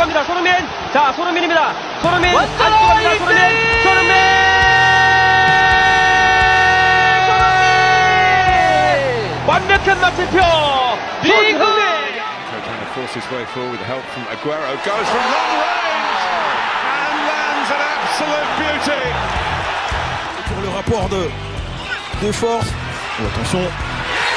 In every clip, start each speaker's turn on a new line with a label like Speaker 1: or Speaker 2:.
Speaker 1: 들어갑니다. 손흥민. 자, 손흥민입니다. 손흥민.
Speaker 2: 왔다,
Speaker 1: 안쪽갑니다. 손흥민.
Speaker 2: 이때!
Speaker 1: 손흥민. 손흥민. 완벽한 마침표. 손흥민.
Speaker 3: trying to force his way forward with the help from Aguero. Goes from long range and lands an absolute beauty.
Speaker 4: pour le rapport de, de force. Oh, attention.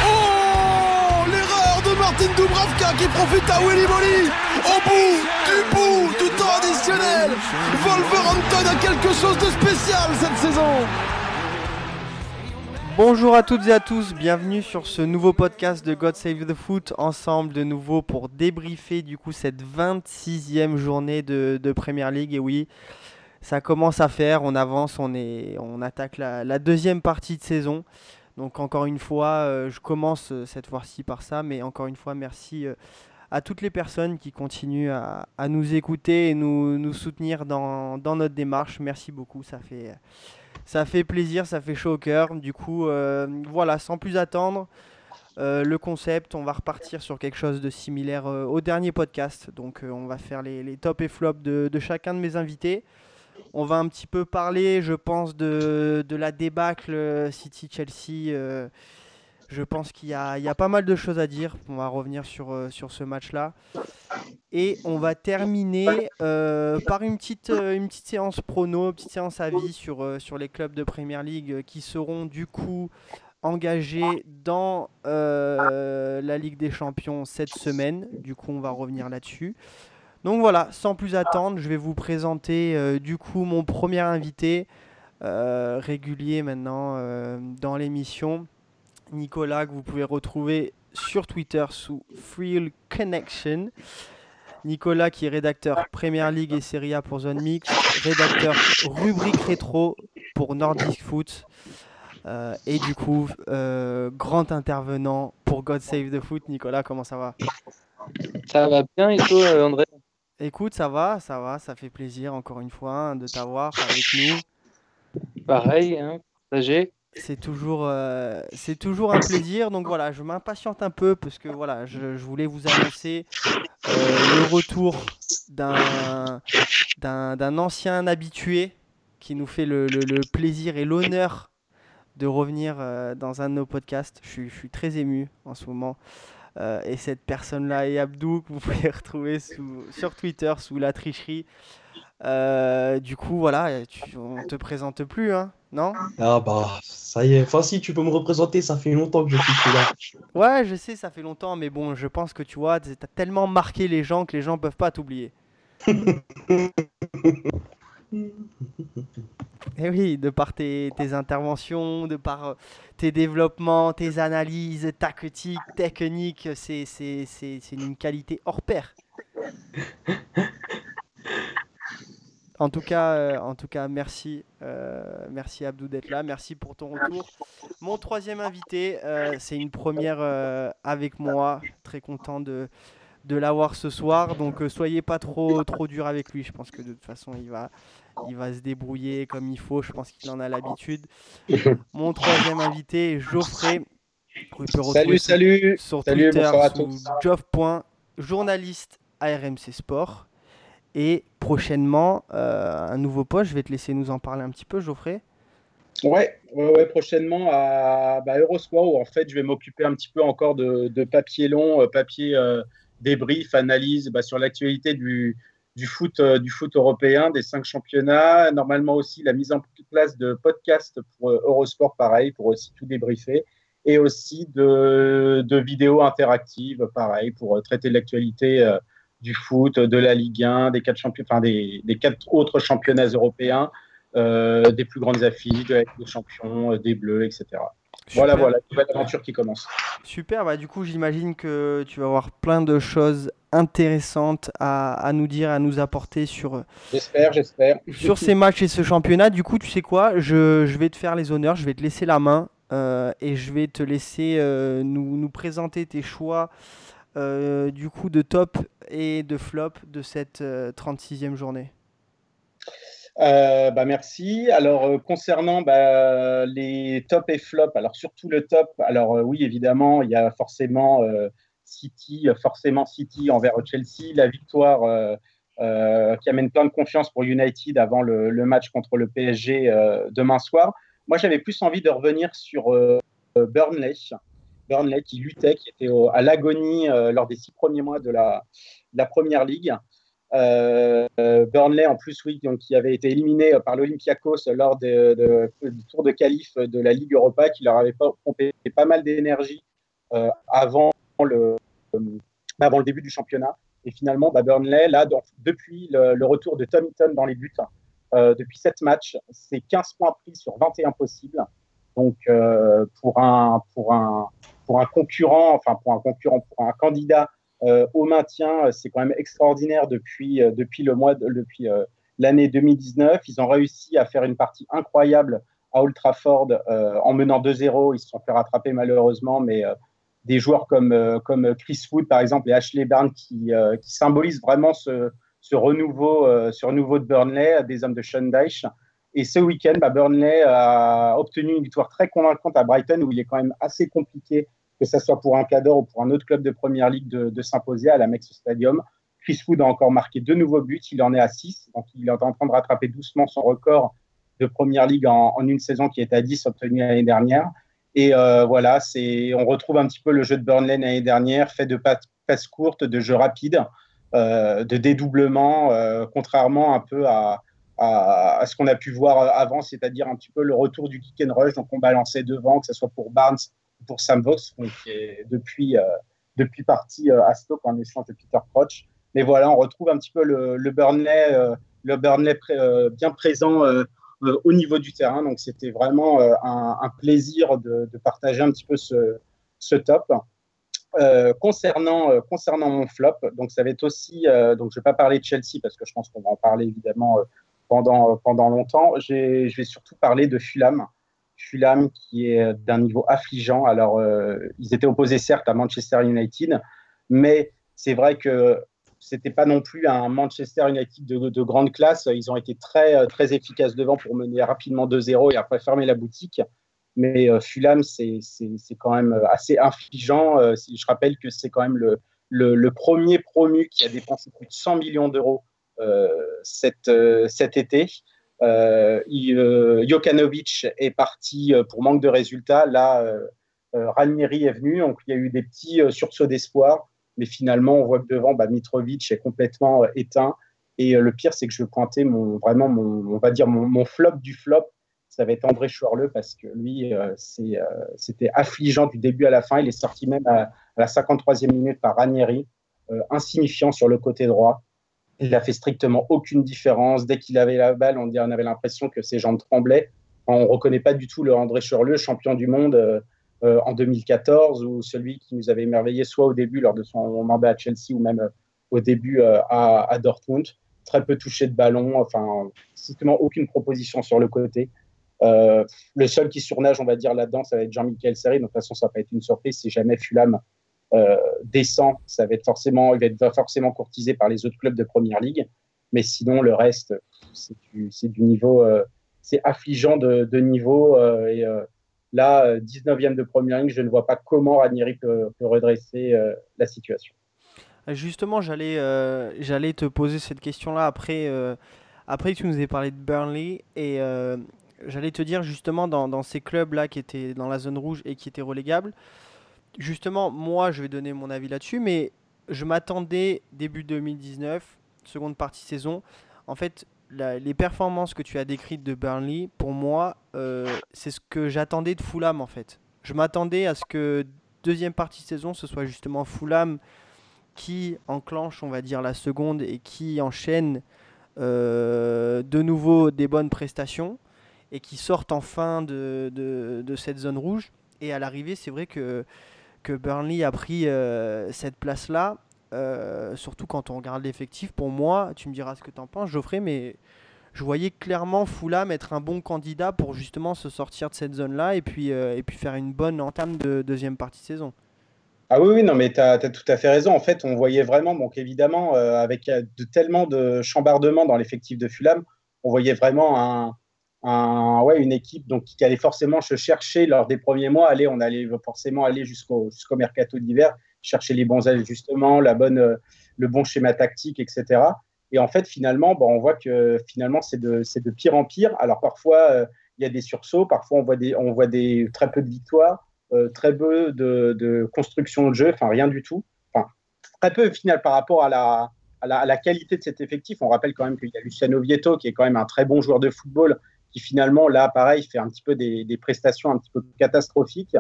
Speaker 4: Oh L'erreur de Martin Dubravka qui profite à Willy Molly Au bout du bout du temps additionnel Wolverhampton a quelque chose de spécial cette saison
Speaker 5: Bonjour à toutes et à tous, bienvenue sur ce nouveau podcast de God Save the Foot, ensemble de nouveau pour débriefer du coup cette 26e journée de, Premier League. Et oui, ça commence à faire, on avance, on, est, on attaque la, la deuxième partie de saison. Donc encore une fois, euh, je commence euh, cette fois-ci par ça, mais encore une fois, merci euh, à toutes les personnes qui continuent à, nous écouter et nous, soutenir dans, notre démarche. Merci beaucoup, ça fait... Ça fait plaisir, ça fait chaud au cœur. Du coup, euh, voilà, sans plus attendre, euh, le concept, on va repartir sur quelque chose de similaire euh, au dernier podcast. Donc, on va faire les, les tops et flops de, chacun de mes invités. On va un petit peu parler, je pense, de, la débâcle City-Chelsea. Je pense qu'il y a, pas mal de choses à dire. On va revenir sur, euh, ce match-là. Et on va terminer euh, par une petite, euh, une petite séance prono, une petite séance avis sur, sur les clubs de Premier League qui seront du coup engagés dans la Ligue des Champions cette semaine. Du coup, on va revenir là-dessus. Donc voilà, sans plus attendre, je vais vous présenter du coup mon premier invité régulier maintenant dans l'émission. Nicolas, que vous pouvez retrouver sur Twitter sous Freel Connection. Nicolas qui est rédacteur Premier League et Serie A pour Zone Mix, rédacteur rubrique rétro pour Nordic Foot. euh, et du coup, euh, grand intervenant pour God Save the Foot. Nicolas, comment ça va?
Speaker 6: Ça va bien et toi, euh, André?
Speaker 5: Écoute, ça va, ça va, ça fait plaisir encore une fois hein, de t'avoir avec nous.
Speaker 6: Pareil, hein, partagé.
Speaker 5: C'est toujours, euh, c'est toujours un plaisir. Donc voilà, je m'impatiente un peu parce que voilà, je, voulais vous annoncer euh, le retour d'un, d'un, ancien habitué qui nous fait le, le- plaisir et l'honneur de revenir euh, dans un de nos podcasts. Je suis, je suis très ému en ce moment. Et cette personne-là est Abdou, que vous pouvez retrouver sur Twitter sous la tricherie. Du coup, voilà, on te présente plus, hein, non?
Speaker 7: Ah bah, ça y est. Enfin, si tu peux me représenter, ça fait longtemps que je suis là.
Speaker 5: Ouais, je sais, ça fait longtemps, mais bon, je pense que tu vois, t'as tellement marqué les gens que les gens peuvent pas t'oublier. Et oui, de par tes, tes interventions, de par euh, tes développements, tes analyses tactiques, techniques, c'est c'est- c'est- c'est une qualité hors pair. En tout cas, euh, en tout cas merci, euh, merci Abdou d'être là, merci pour ton retour. Mon troisième invité, euh, c'est une première euh, avec moi, très content de, de l'avoir ce soir, donc soyez pas trop, trop dur avec lui, je pense que de toute façon il va, il va se débrouiller comme il faut, je pense qu'il en a l'habitude. Mon troisième invité Geoffrey,
Speaker 8: Salut, salut.
Speaker 5: sur
Speaker 8: Salut,
Speaker 5: Twitter
Speaker 8: à tous.
Speaker 5: Geoff.journaliste à RMC Sport. Et prochainement, euh, un nouveau poste. Je vais te laisser nous en parler un petit peu, Geoffrey.
Speaker 8: Ouais, ouais, prochainement à bah, Eurosport où en fait je vais m'occuper un petit peu encore de, de papier long, euh, papier euh, débrief, analyse bah, sur l'actualité du, du, foot, euh, du foot européen, des cinq championnats. Normalement aussi la mise en place de podcasts pour euh, Eurosport, pareil, pour aussi tout débriefer. Et aussi de, de vidéos interactives, pareil, pour traiter l'actualité du foot, de la Ligue 1, des quatre, champions, enfin, des, des quatre autres championnats européens. euh, des plus grandes affiches, de la Ligue des champions, euh, des bleus, etc. Voilà,
Speaker 5: Super.
Speaker 8: voilà, nouvelle aventure qui commence.
Speaker 5: Super, bah du coup j'imagine que tu vas avoir plein de choses intéressantes à, à nous dire, à nous apporter sur,
Speaker 8: J'espère, j'espère.
Speaker 5: sur ces matchs et ce championnat. Du coup, tu sais quoi, je, je vais te faire les honneurs, je vais te laisser la main euh, et je vais te laisser euh, nous, nous présenter tes choix euh, du coup de top et de flop de cette euh, 36e journée.
Speaker 8: Euh, bah, merci. Alors, euh, concernant bah, les top et flop, alors surtout le top, alors oui, évidemment, il y a forcément City, forcément City envers Chelsea, la victoire qui amène plein de confiance pour United avant le, match contre le PSG demain soir. Moi, j'avais plus envie de revenir sur Burnley. Burnley qui luttait, qui était à l'agonie lors des six premiers mois de la, Première Ligue. Euh, Burnley, en plus, oui, qui avait été éliminé par l'Olympiakos lors du tour de qualif de la Ligue Europa, qui leur avait pompé pas mal d'énergie euh, avant, le, euh, début du championnat. Et finalement, bah, Burnley, là, depuis le, retour de Tom Hinton dans les buts, depuis 7 matchs, c'est 15 points pris sur 21 possibles. Donc, pour, un, pour, un, pour un concurrent, enfin, pour un concurrent, pour un candidat euh, au maintien. C'est quand même extraordinaire depuis, euh, depuis le euh, l'année 2019. Ils ont réussi à faire une partie incroyable à Old Trafford en menant 2-0. Ils se sont fait rattraper malheureusement, mais des joueurs comme, comme Chris Wood, par exemple, et Ashley Barnes qui, qui symbolisent vraiment ce, ce renouveau, ce renouveau de Burnley, des hommes de Sean. Et ce week-end, bah, Burnley a obtenu une victoire très convaincante à Brighton, où il est quand même assez compliqué que ce soit pour un cadre ou pour un autre club de première ligue, de, s'imposer à la Mex Stadium. Chris Wood a encore marqué deux nouveaux buts, il en est à 6, donc il est en train de rattraper doucement son record de première ligue en, une saison qui est à 10 obtenu l'année dernière. Et euh, voilà, c'est, on retrouve un petit peu le jeu de Burnley l'année dernière, fait de passes courtes, de jeux rapides, euh, de dédoublement, euh, contrairement un peu à, à, ce qu'on a pu voir avant, c'est-à-dire un petit peu le retour du kick and rush. Donc on balançait devant, que ce soit pour Barnes pour Sam Vos, qui est depuis, euh, depuis parti euh, à Stoke en échange de Peter Crouch. Mais voilà, on retrouve un petit peu le, le Burnley, euh, le Burnley bien présent au niveau du terrain. Donc c'était vraiment un, plaisir de, partager un petit peu ce, ce top. concernant, concernant mon flop, donc ça va être aussi, donc je ne vais pas parler de Chelsea parce que je pense qu'on va en parler évidemment pendant, pendant longtemps. Je vais surtout parler de Fulham. Fulham qui est d'un niveau affligeant. Alors, euh, ils étaient opposés certes à Manchester United, mais c'est vrai que c'était pas non plus un Manchester United de, grande classe. Ils ont été très, très efficaces devant pour mener rapidement 2-0 et après fermer la boutique. Mais euh, Fulham, c'est quand même assez infligeant. Euh, je rappelle que c'est quand même le, le, premier promu qui a dépensé plus de 100 millions d'euros cet, cet été. Euh, euh, Jokanovic est parti euh, pour manque de résultats. Là, Ranieri est venu, donc il y a eu des petits sursauts d'espoir, mais finalement, on voit que devant, bah, Mitrovic est complètement éteint. Et le pire, c'est que je vais pointer mon, vraiment mon, on va dire mon, flop du flop. Ça va être André Schorle parce que lui, c'était affligeant du début à la fin. Il est sorti même à, la 53e minute par Ranieri, insignifiant sur le côté droit. Il n'a fait strictement aucune différence. Dès qu'il avait la balle, on, avait l'impression que ses jambes tremblaient. On ne reconnaît pas du tout le André Chorleux, champion du monde euh, euh, en 2014, ou celui qui nous avait émerveillé soit au début lors de son mandat à Chelsea ou même euh, au début à, Dortmund. Très peu touché de ballon, enfin, strictement aucune proposition sur le côté. le seul qui surnage, on va dire, là-dedans, ça va être Jean-Michel Serry. De toute façon, ça va pas être une surprise si jamais Fulham euh, descend, ça va être forcément, il va être forcément courtisé par les autres clubs de première ligue. Mais sinon, le reste, c'est du, niveau, euh, c'est affligeant de, niveau. Euh, et là, 19e de première ligue, je ne vois pas comment Ranieri peut, redresser la situation.
Speaker 5: Justement, j'allais te poser cette question-là après, après que tu nous aies parlé de Burnley. Et j'allais te dire justement dans ces clubs-là qui étaient dans la zone rouge et qui étaient relégables, justement, moi, je vais donner mon avis là-dessus, mais je m'attendais début 2019, seconde partie saison. En fait, les performances que tu as décrites de Burnley, pour moi, euh, c'est ce que j'attendais de Fulham en fait. Je m'attendais à ce que deuxième partie saison, ce soit justement Fulham qui enclenche, on va dire, la seconde et qui enchaîne euh, de nouveau des bonnes prestations et qui sortent enfin de, de cette zone rouge. Et à l'arrivée, c'est vrai que que Burnley a pris euh, cette place-là, euh, surtout quand on regarde l'effectif. Pour moi, tu me diras ce que tu en penses, Geoffrey, mais je voyais clairement Fulham être un bon candidat pour justement se sortir de cette zone-là et puis, euh, et puis faire une bonne entame de deuxième partie de saison.
Speaker 8: Ah oui, oui, non, mais tu as, tout à fait raison. En fait, on voyait vraiment, donc évidemment, avec de, tellement de chambardements dans l'effectif de Fulham, on voyait vraiment un, ouais, une équipe donc, qui allait forcément se chercher lors des premiers mois. Allez, on allait forcément aller jusqu'au jusqu'au mercato d'hiver, chercher les bons ajustements, la bonne, euh, le bon schéma tactique, etc. Et en fait, finalement, bon, on voit que finalement, c'est de, de pire en pire. Alors parfois, euh, il y a des sursauts, parfois on voit, des, on voit des, très peu de victoires, euh, très peu de, de, construction de jeu, enfin rien du tout. Enfin, très peu au final par rapport à la, à la, à la qualité de cet effectif. On rappelle quand même qu'il y a Luciano Vieto, qui est quand même un très bon joueur de football, qui finalement, là, pareil, fait un petit peu des, prestations un petit peu catastrophiques.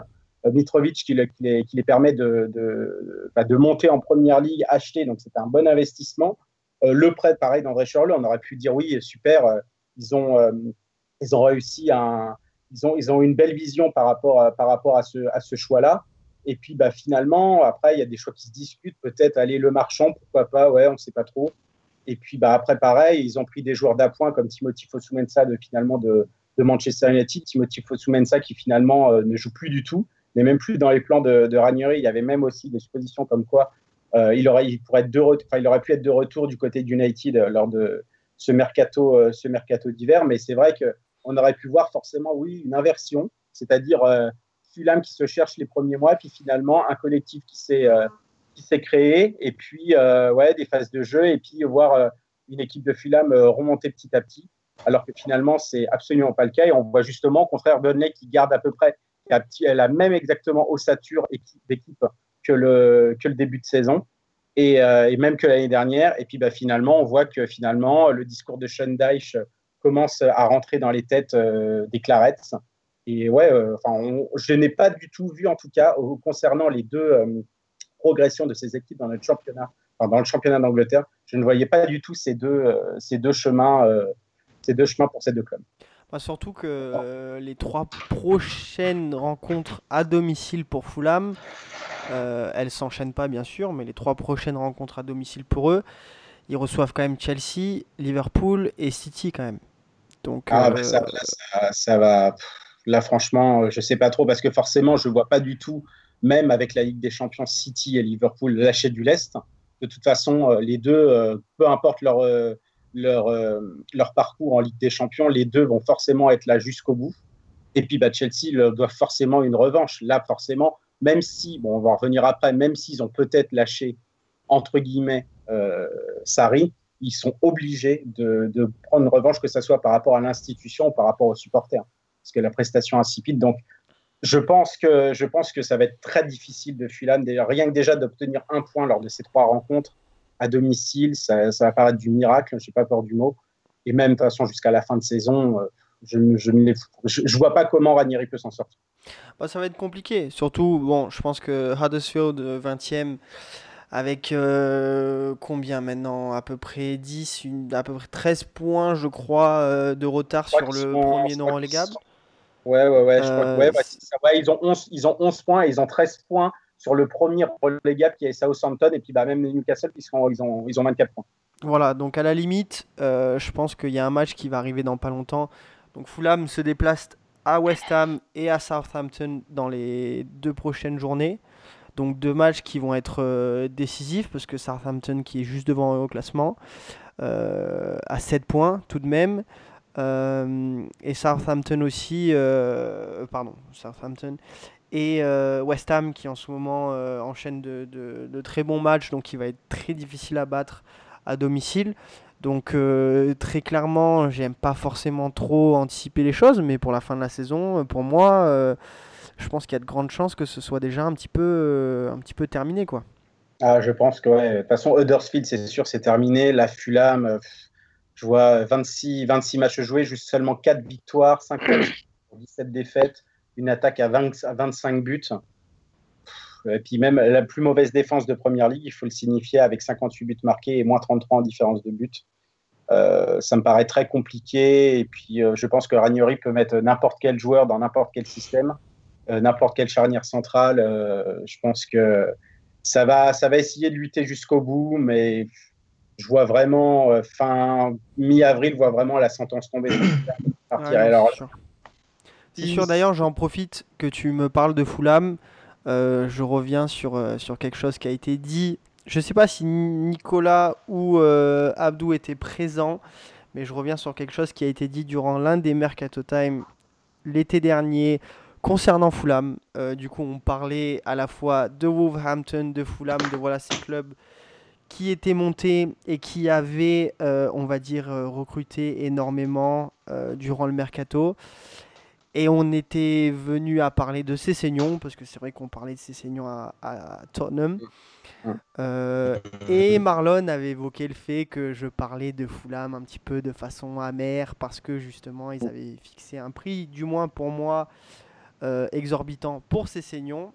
Speaker 8: Euh, Mitrovic qui, les, permet bah, de, monter en première ligue, acheter, donc c'est un bon investissement. Euh, le prêt, pareil, d'André Charlet, on aurait pu dire oui, super, euh, ils, ont, réussi. Ils ont, une belle vision par rapport à ce choix-là. Et puis bah, finalement, après, il y a des choix qui se discutent. Peut-être aller le marchand, pourquoi pas, ouais, on ne sait pas trop. Et puis bah, après, pareil, ils ont pris des joueurs d'appoint comme Timothy Fosumensa de, finalement de, Manchester United. Timothy Fosumensa qui finalement ne joue plus du tout mais même plus dans les plans de, de. Il y avait même aussi des suppositions comme quoi euh, il, aurait, pourrait être de enfin, il aurait pu être de retour du côté d'United lors de ce mercato, euh, ce mercato d'hiver. Mais c'est vrai qu'on aurait pu voir forcément, oui, une inversion, c'est-à-dire euh, Fulham qui se cherche les premiers mois, puis finalement un collectif qui s'est euh, qui s'est créé, et puis euh, ouais, des phases de jeu, et puis voir une équipe de Fulham remonter petit à petit alors que finalement, c'est absolument pas le cas. Et on voit justement, au contraire, Burnley qui garde à peu près elle a même exactement ossature d'équipe que le, que le début de saison. Et, euh, même que l'année dernière. Et puis bah, finalement, on voit que finalement, le discours de Sean Dyche commence à rentrer dans les têtes euh, des Clarets. Et ouais, euh, je n'ai pas du tout vu, en tout cas, concernant les deux progressions de ces équipes dans notre championnat, enfin, dans le championnat d'Angleterre, je ne voyais pas du tout ces deux, ces deux chemins, ces deux chemins pour ces deux clubs
Speaker 5: surtout que euh, les trois prochaines rencontres à domicile pour Fulham, euh, elles s'enchaînent pas bien sûr, mais les trois prochaines rencontres à domicile pour eux, ils reçoivent quand même Chelsea, Liverpool et City quand même. Donc
Speaker 8: ah, bah, ça, ça, va. Là franchement, je sais pas trop parce que forcément, je vois pas du tout, même avec la Ligue des Champions, City et Liverpool lâcher du lest. De toute façon, euh, les deux, peu importe leur leur, euh, leur parcours en Ligue des Champions, les deux vont forcément être là jusqu'au bout. Et puis bah, Chelsea leur doit forcément une revanche. Là, forcément, même si, bon, on va en revenir après, même s'ils ont peut-être lâché, entre guillemets, euh, Sarri, ils sont obligés de, de, prendre une revanche, que ce soit par rapport à l'institution ou par rapport aux supporters. Parce que la prestation insipide. Donc, je pense que, je pense que ça va être très difficile de Fulham, rien que déjà d'obtenir un point lors de ces trois rencontres à domicile, ça, va paraître du miracle, je n'ai pas peur du mot. Et même de toute façon, jusqu'à la fin de saison, euh, je ne je, vois pas comment Ranieri peut s'en sortir.
Speaker 5: Bah, ça va être compliqué. Surtout, bon, je pense que Huddersfield, 20e, euh, avec euh, combien maintenant? À peu près 10, une, à peu près 13 points, je crois, de retard sur le premier non relégable.
Speaker 8: Ouais, ouais, ouais, je crois ouais, ouais, ils, ont 11, ils ont 11 points, ils ont 13 points sur le premier relégable qui est Southampton et puis bah, même Newcastle qui sont, ils, ont, ils ont 24 points.
Speaker 5: Voilà, donc à la limite, euh, je pense qu'il y a un match qui va arriver dans pas longtemps. Donc Fulham se déplace à West Ham et à Southampton dans les deux prochaines journées. Donc deux matchs qui vont être euh, décisifs parce que Southampton qui est juste devant au classement euh, à 7 points tout de même. Et Southampton aussi, pardon, Southampton et euh, West Ham qui en ce moment euh, enchaîne de, très bons matchs, donc il va être très difficile à battre à domicile. Donc euh, très clairement, j'aime pas forcément trop anticiper les choses, mais pour la fin de la saison, pour moi, je pense qu'il y a de grandes chances que ce soit déjà un petit peu, un petit peu terminé, quoi.
Speaker 8: Ah, je pense que ouais. De toute façon, Huddersfield, c'est sûr, c'est terminé. La Fulham, je vois 26, 26 matchs joués, juste seulement 4 victoires, 5 17 défaites une attaque à, 20, à 25 buts. Et puis même la plus mauvaise défense de Première Ligue, il faut le signifier, avec 58 buts marqués et moins 33 en différence de buts. Euh, ça me paraît très compliqué. Et puis euh, je pense que Ranieri peut mettre n'importe quel joueur dans n'importe quel système, euh, n'importe quelle charnière centrale. je pense que ça va, ça va essayer de lutter jusqu'au bout, mais je vois vraiment fin mi-avril, je vois vraiment la sentence tomber. partir. Alors,
Speaker 5: c'est sûr, d'ailleurs, j'en profite que tu me parles de Fulham. Euh, je reviens sur, euh, sur quelque chose qui a été dit. Je ne sais pas si Nicolas ou euh, Abdou étaient présents, mais je reviens sur quelque chose qui a été dit durant l'un des Mercato Time l'été dernier concernant Fulham. du coup, on parlait à la fois de Wolverhampton, de Fulham, de voilà ces clubs qui était monté et qui avait, euh, on va dire, euh, recruté énormément euh, durant le mercato. Et on était venu à parler de Cessignon, parce que c'est vrai qu'on parlait de Cessignon à, à Tottenham. Euh, et Marlon avait évoqué le fait que je parlais de Fulham un petit peu de façon amère, parce que justement ils avaient fixé un prix, du moins pour moi, exorbitant pour Cessignon.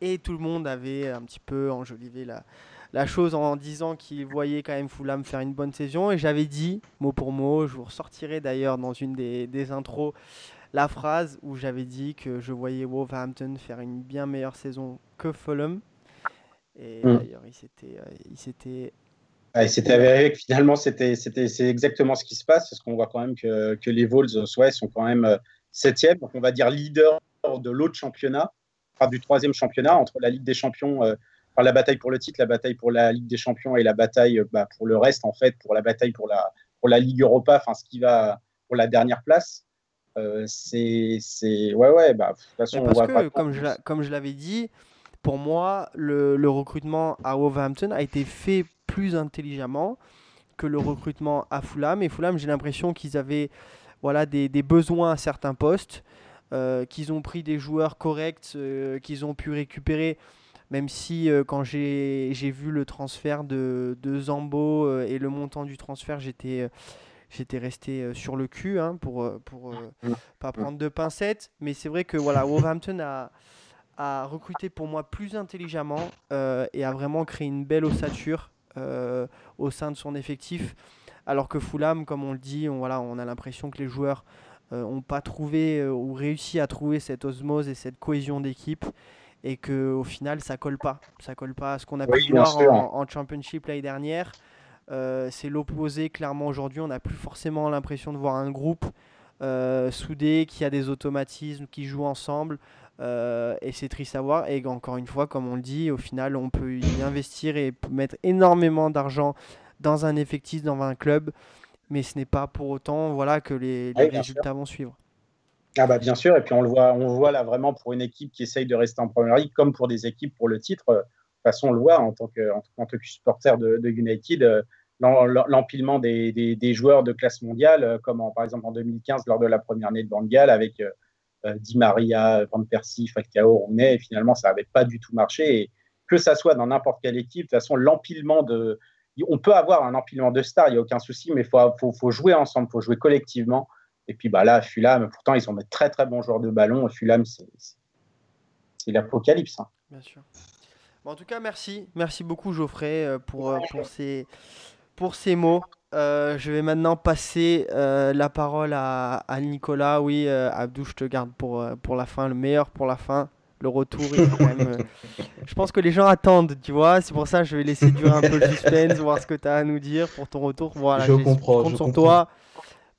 Speaker 5: Et tout le monde avait un petit peu enjolivé la, la chose en disant qu'il voyait quand même Fulham faire une bonne saison. Et j'avais dit, mot pour mot, je vous ressortirai d'ailleurs dans une des, des intros, la phrase où j'avais dit que je voyais Wolverhampton faire une bien meilleure saison que Fulham. Et
Speaker 8: Mm.
Speaker 5: d'ailleurs, il s'était, euh, il s'était
Speaker 8: Ah, il s'était avéré que finalement, c'était, c'était, c'est exactement ce qui se passe, parce qu'on voit quand même que, que les Vols euh, ouais, sont quand même euh, septième, donc on va dire leader de l'autre championnat, enfin du troisième championnat, entre la Ligue des Champions, euh, enfin, la bataille pour le titre, la bataille pour la Ligue des Champions et la bataille euh, bah, pour le reste, en fait, pour la bataille pour la, pour la Ligue Europa, enfin ce qui va pour la dernière place. Euh, c'est, c'est, ouais, ouais, bah, de toute façon, on voit
Speaker 5: que,
Speaker 8: pas
Speaker 5: comme je, l'a- comme je l'avais dit, pour moi, le, le recrutement à Wolverhampton a été fait plus intelligemment que le recrutement à Fulham. Et Fulham, j'ai l'impression qu'ils avaient voilà, des, des besoins à certains postes, euh, qu'ils ont pris des joueurs corrects, euh, qu'ils ont pu récupérer. Même si euh, quand j'ai vu le transfert de, de Zambo euh, et le montant du transfert, j'étais euh, j'étais resté sur le cul hein, pour, pour
Speaker 8: Mm.
Speaker 5: pas prendre de pincettes. Mais c'est vrai que voilà, Wolverhampton a, a recruté pour moi plus intelligemment et a vraiment créé une belle ossature au sein de son effectif. Alors que Fulham, comme on le dit, on, voilà, on a l'impression que les joueurs n'ont pas trouvé euh, ou réussi à trouver cette osmose et cette cohésion d'équipe et que au final ça colle pas. Ça colle pas à ce qu'on a
Speaker 8: Oui,
Speaker 5: pu voir en, en Championship l'année dernière. Euh, c'est l'opposé clairement aujourd'hui. On n'a plus forcément l'impression de voir un groupe euh, soudé qui a des automatismes, qui joue ensemble. Euh, et c'est triste à voir. Et encore une fois, comme on le dit, au final, on peut y investir et mettre énormément d'argent dans un effectif, dans un club. Mais ce n'est pas pour autant voilà, que les, les
Speaker 8: Oui, bien
Speaker 5: résultats vont suivre.
Speaker 8: Ah bah bien sûr, et puis on le voit, on voit là vraiment pour une équipe qui essaye de rester en première ligue, comme pour des équipes pour le titre. De toute façon, on le voit en tant que, tant supporter de, de United, euh, l'em- l'empilement des, des, des joueurs de classe mondiale, euh, comme par exemple en 2015 lors de la première année de Van Gaal avec euh, euh, Di Maria, Van Persie, Falcao, Rooney, et finalement ça n'avait pas du tout marché. Et que ça soit dans n'importe quelle équipe, de toute façon, l'empilement de, on peut avoir un empilement de stars, il n'y a aucun souci, mais il faut, faut, faut jouer ensemble, il faut jouer collectivement. Et puis bah là, Fulham, pourtant, ils ont des très très bons joueurs de ballon. Fulham, c'est l'apocalypse. hein.
Speaker 5: Bien sûr. Bon, en tout cas, merci. Merci beaucoup, Geoffrey, euh, pour, euh, pour, ces, pour ces mots. Euh, je vais maintenant passer euh, la parole à, à Nicolas. Oui, euh, Abdou, je te garde pour, pour la fin, le meilleur pour la fin. Le retour, il faut quand même, euh, je pense que les gens attendent, tu vois. C'est pour ça que je vais laisser durer un peu le suspense, voir ce que tu as à nous dire pour ton retour. Voilà,
Speaker 7: Je comprends,
Speaker 5: compte
Speaker 7: je
Speaker 5: sur
Speaker 7: comprends.
Speaker 5: toi.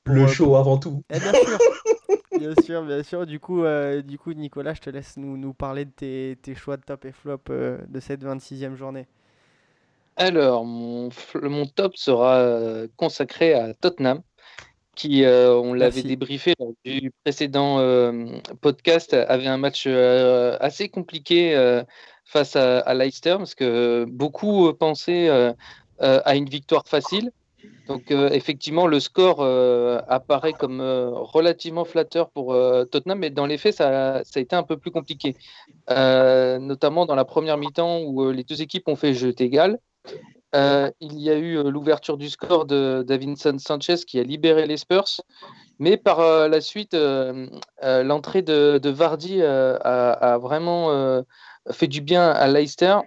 Speaker 7: Le
Speaker 5: euh,
Speaker 7: show avant tout.
Speaker 5: eh, bien sûr, bien sûr, bien sûr. Du coup, euh, du coup, Nicolas, je te laisse nous, nous parler de tes, tes choix de top et flop euh, de cette 26e journée.
Speaker 6: Alors, mon, mon top sera consacré à Tottenham, qui, euh, on l'avait débriefé lors du précédent euh, podcast, avait un match euh, assez compliqué euh, face à, à Leicester, parce que beaucoup euh, pensaient euh, euh, à une victoire facile. Donc, euh, effectivement, le score euh, apparaît comme euh, relativement flatteur pour Tottenham, mais dans les faits, ça, a été un peu plus compliqué. Notamment dans la première mi-temps où les deux équipes ont fait jeu égal. Il y a eu l'ouverture du score de Davinson Sanchez qui a libéré les Spurs, mais par la suite, l'entrée de, Vardy a, a vraiment fait du bien à Leicester.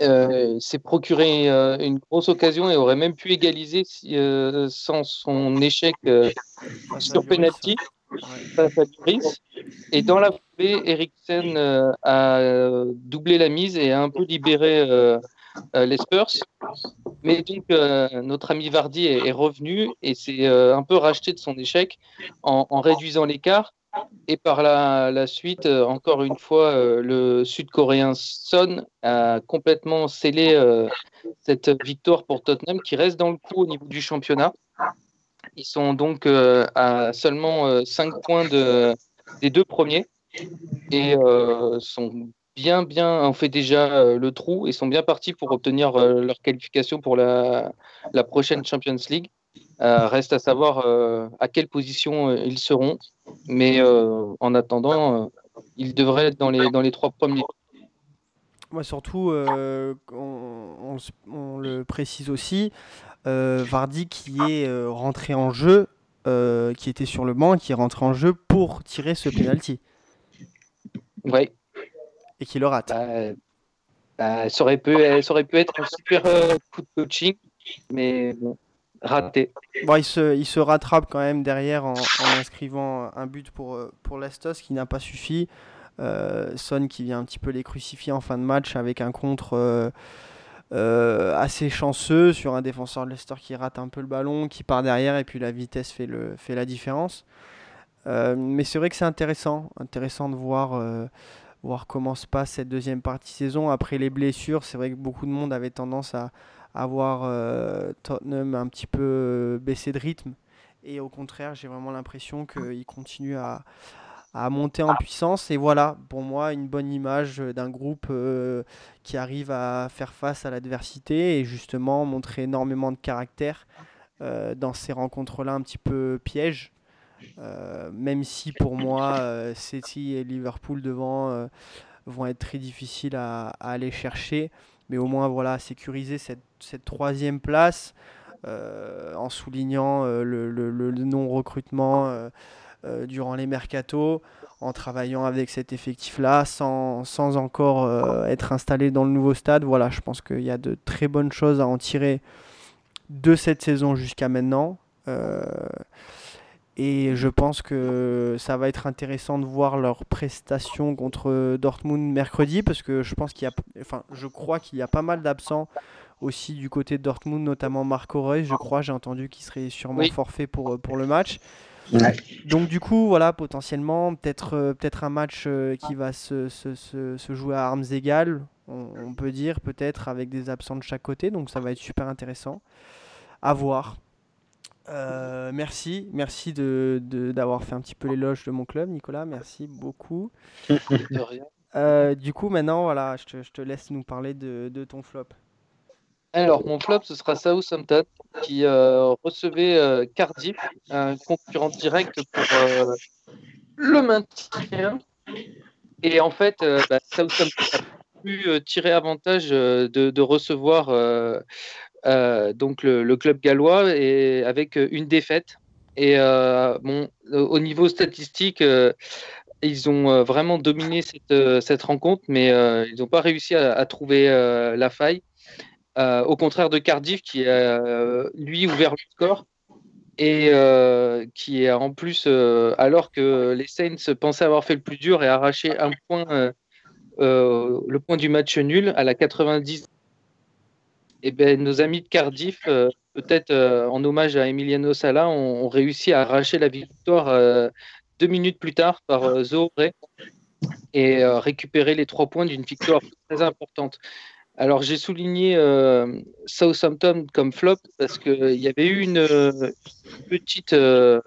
Speaker 6: Euh, s'est procuré euh, une grosse occasion et aurait même pu égaliser si, euh, sans son échec sur penalty face à Lloris. Et dans la foulée, Eriksen a doublé la mise et a un peu libéré les Spurs. Mais donc, notre ami Vardy est, est revenu et s'est un peu racheté de son échec en, en réduisant l'écart. Et par la, suite, euh, encore une fois, euh, le Sud-Coréen Son a complètement scellé euh, cette victoire pour Tottenham qui reste dans le coup au niveau du championnat. Ils sont donc à seulement 5 points de, des deux premiers et sont bien, bien, ont fait déjà le trou et sont bien partis pour obtenir leur qualification pour la prochaine Champions League. Reste à savoir à quelle position ils seront, mais en attendant, ils devraient être dans les, dans les trois premiers.
Speaker 5: Moi, surtout, on, on, le précise aussi, Vardy qui est rentré en jeu, qui était sur le banc, qui est rentré en jeu pour tirer ce penalty.
Speaker 6: Oui.
Speaker 5: Et qui le rate.
Speaker 6: Bah, bah, ça, aurait pu, ça aurait pu être un super coup de coaching, mais bon, raté.
Speaker 5: Bon, il, se, il se rattrape quand même derrière en, inscrivant un but pour, pour Lestos qui n'a pas suffi. Euh, Son qui vient un petit peu les crucifier en fin de match avec un contre euh, euh, assez chanceux sur un défenseur de Leicester qui rate un peu le ballon, qui part derrière et puis la vitesse fait, le, fait la différence. mais c'est vrai que c'est intéressant, intéressant de voir, voir comment se passe cette deuxième partie saison. Après les blessures, c'est vrai que beaucoup de monde avait tendance à, avoir Tottenham un petit peu baissé de rythme. Et au contraire, j'ai vraiment l'impression qu'il continue à, à monter en puissance. Et voilà, pour moi, une bonne image d'un groupe euh, qui arrive à faire face à l'adversité et justement montrer énormément de caractère euh, dans ces rencontres-là un petit peu pièges. Euh, même si pour moi, City et Liverpool devant vont être très difficiles à, aller chercher. Mais au moins, voilà, sécuriser cette, cette troisième place en soulignant le, le non-recrutement euh, durant les mercatos, en travaillant avec cet effectif-là, sans, sans, encore euh, être installé dans le nouveau stade. Voilà, je pense qu'il y a de très bonnes choses à en tirer de cette saison jusqu'à maintenant. Et je pense que ça va être intéressant de voir leurs prestations contre Dortmund mercredi, parce que je pense qu'il y a, enfin, je crois qu'il y a pas mal d'absents aussi du côté de Dortmund, notamment Marco Reus. Je crois, j'ai entendu qu'il serait sûrement forfait pour, pour le match. Donc du coup, voilà, potentiellement, peut-être euh, peut-être un match euh, qui va se, se, se, jouer à armes égales, on, peut dire, peut-être avec des absents de chaque côté, donc ça va être super intéressant à voir. Euh, merci, merci de, d'avoir fait un petit peu l'éloge de mon club, Nicolas, merci beaucoup. du coup, maintenant, voilà, je te, je te, laisse nous parler de, de ton flop.
Speaker 6: Alors, mon flop, ce sera Southampton qui euh, recevait euh, Cardiff, un concurrent direct pour euh, le maintien. Et en fait, bah, Southampton a pu tirer avantage de, recevoir donc le, club gallois et avec une défaite. Et bon, au niveau statistique, ils ont vraiment dominé cette, rencontre, mais ils n'ont pas réussi à trouver la faille. Euh, au contraire de Cardiff qui a euh, lui ouvert le score et euh, qui est en plus, alors que les Saints pensaient avoir fait le plus dur et arraché un point, le point du match nul à la 90. Eh ben, nos amis de Cardiff, peut-être en hommage à Emiliano Sala, ont, réussi à arracher la victoire deux minutes plus tard par Zohré et récupérer les trois points d'une victoire très importante. Alors j'ai souligné euh, Southampton comme flop parce qu'il y avait eu une, petite euh,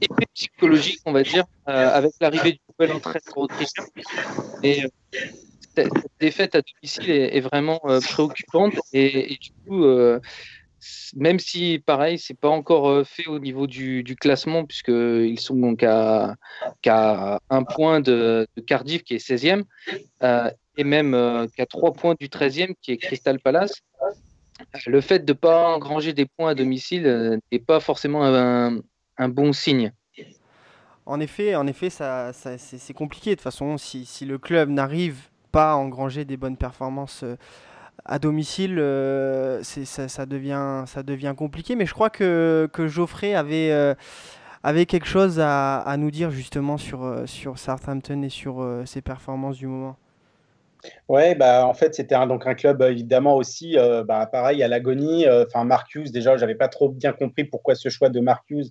Speaker 6: effet psychologique, on va dire, euh, avec l'arrivée du nouvel entraîneur autrichien. Cette défaite à domicile est, vraiment préoccupante. Et, du coup, même si, pareil, c'est pas encore fait au niveau du, classement, puisqu'ils sont donc à, un point de, Cardiff, qui est 16e, et même euh, qu'à trois points du 13e, qui est Crystal Palace, le fait de ne pas engranger des points à domicile euh, n'est pas forcément un, bon signe.
Speaker 5: En effet, en effet ça, c'est compliqué. De toute façon, si, si le club n'arrive engranger des bonnes performances euh, à domicile, ça, ça, devient, compliqué. Mais je crois que, Geoffrey avait, avait quelque chose à, nous dire justement sur, Southampton et sur ses performances du moment.
Speaker 8: Ouais, bah, en fait, c'était un, donc un club évidemment aussi, euh, bah, pareil, à l'agonie. Euh, enfin, Marcus, déjà, j'avais pas trop bien compris pourquoi ce choix de Marcus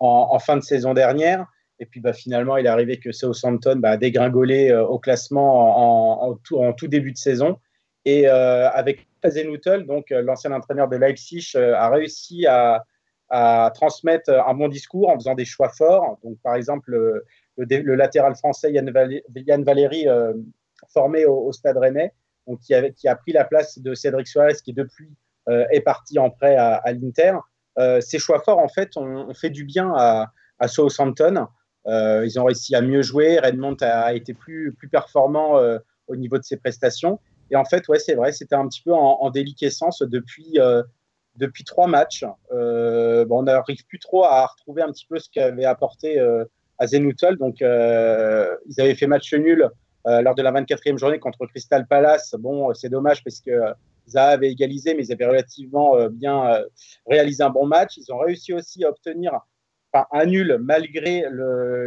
Speaker 8: en, fin de saison dernière. Et puis bah, finalement, il est arrivé que Southampton bah, a dégringolé euh, au classement en, tout, début de saison. Et avec Hazenhutel, donc l'ancien entraîneur de Leipzig, a réussi à, à, transmettre un bon discours en faisant des choix forts. Donc, par exemple, le, latéral français Yann, Valéry, formé au, Stade Rennais, donc qui, a pris la place de Cédric Suarez, qui depuis est parti en prêt à, l'Inter. ces choix forts, en fait, ont, fait du bien à, à Southampton. Ils ont réussi à mieux jouer. Redmond a été plus, plus performant au niveau de ses prestations. Et en fait, ouais, c'est vrai, c'était un petit peu en, déliquescence depuis, euh, depuis trois matchs. Euh, bon, on n'arrive plus trop à retrouver un petit peu ce qu'avait apporté euh, à. Donc, euh, ils avaient fait match nul lors de la 24e journée contre Crystal Palace. Bon, c'est dommage parce que Zaha avait égalisé, mais ils avaient relativement bien réalisé un bon match. Ils ont réussi aussi à obtenir un nul malgré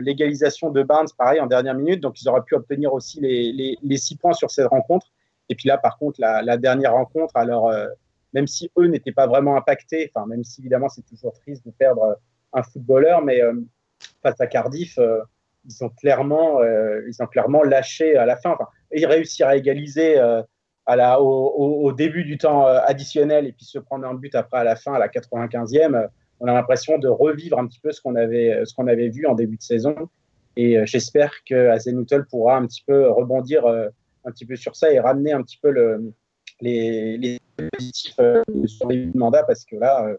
Speaker 8: l'égalisation de Barnes, pareil, en dernière minute. Donc, ils auraient pu obtenir aussi les, six points sur cette rencontre. Et puis là, par contre, la, dernière rencontre, alors euh, même si eux n'étaient pas vraiment impactés, enfin même si évidemment c'est toujours triste de perdre euh, un footballeur, mais euh, face à Cardiff, ils ont clairement, ils ont clairement lâché à la fin. Enfin, ils réussirent à égaliser au, début du temps additionnel et puis se prendre un but après à la fin, à la 95e. On a l'impression de revivre un petit peu ce qu'on avait, ce qu'on avait vu en début de saison. Et j'espère que Azenutel pourra un petit peu rebondir un petit peu sur ça et ramener un petit peu le, les, les positifs euh, sur les mandats parce que là, euh,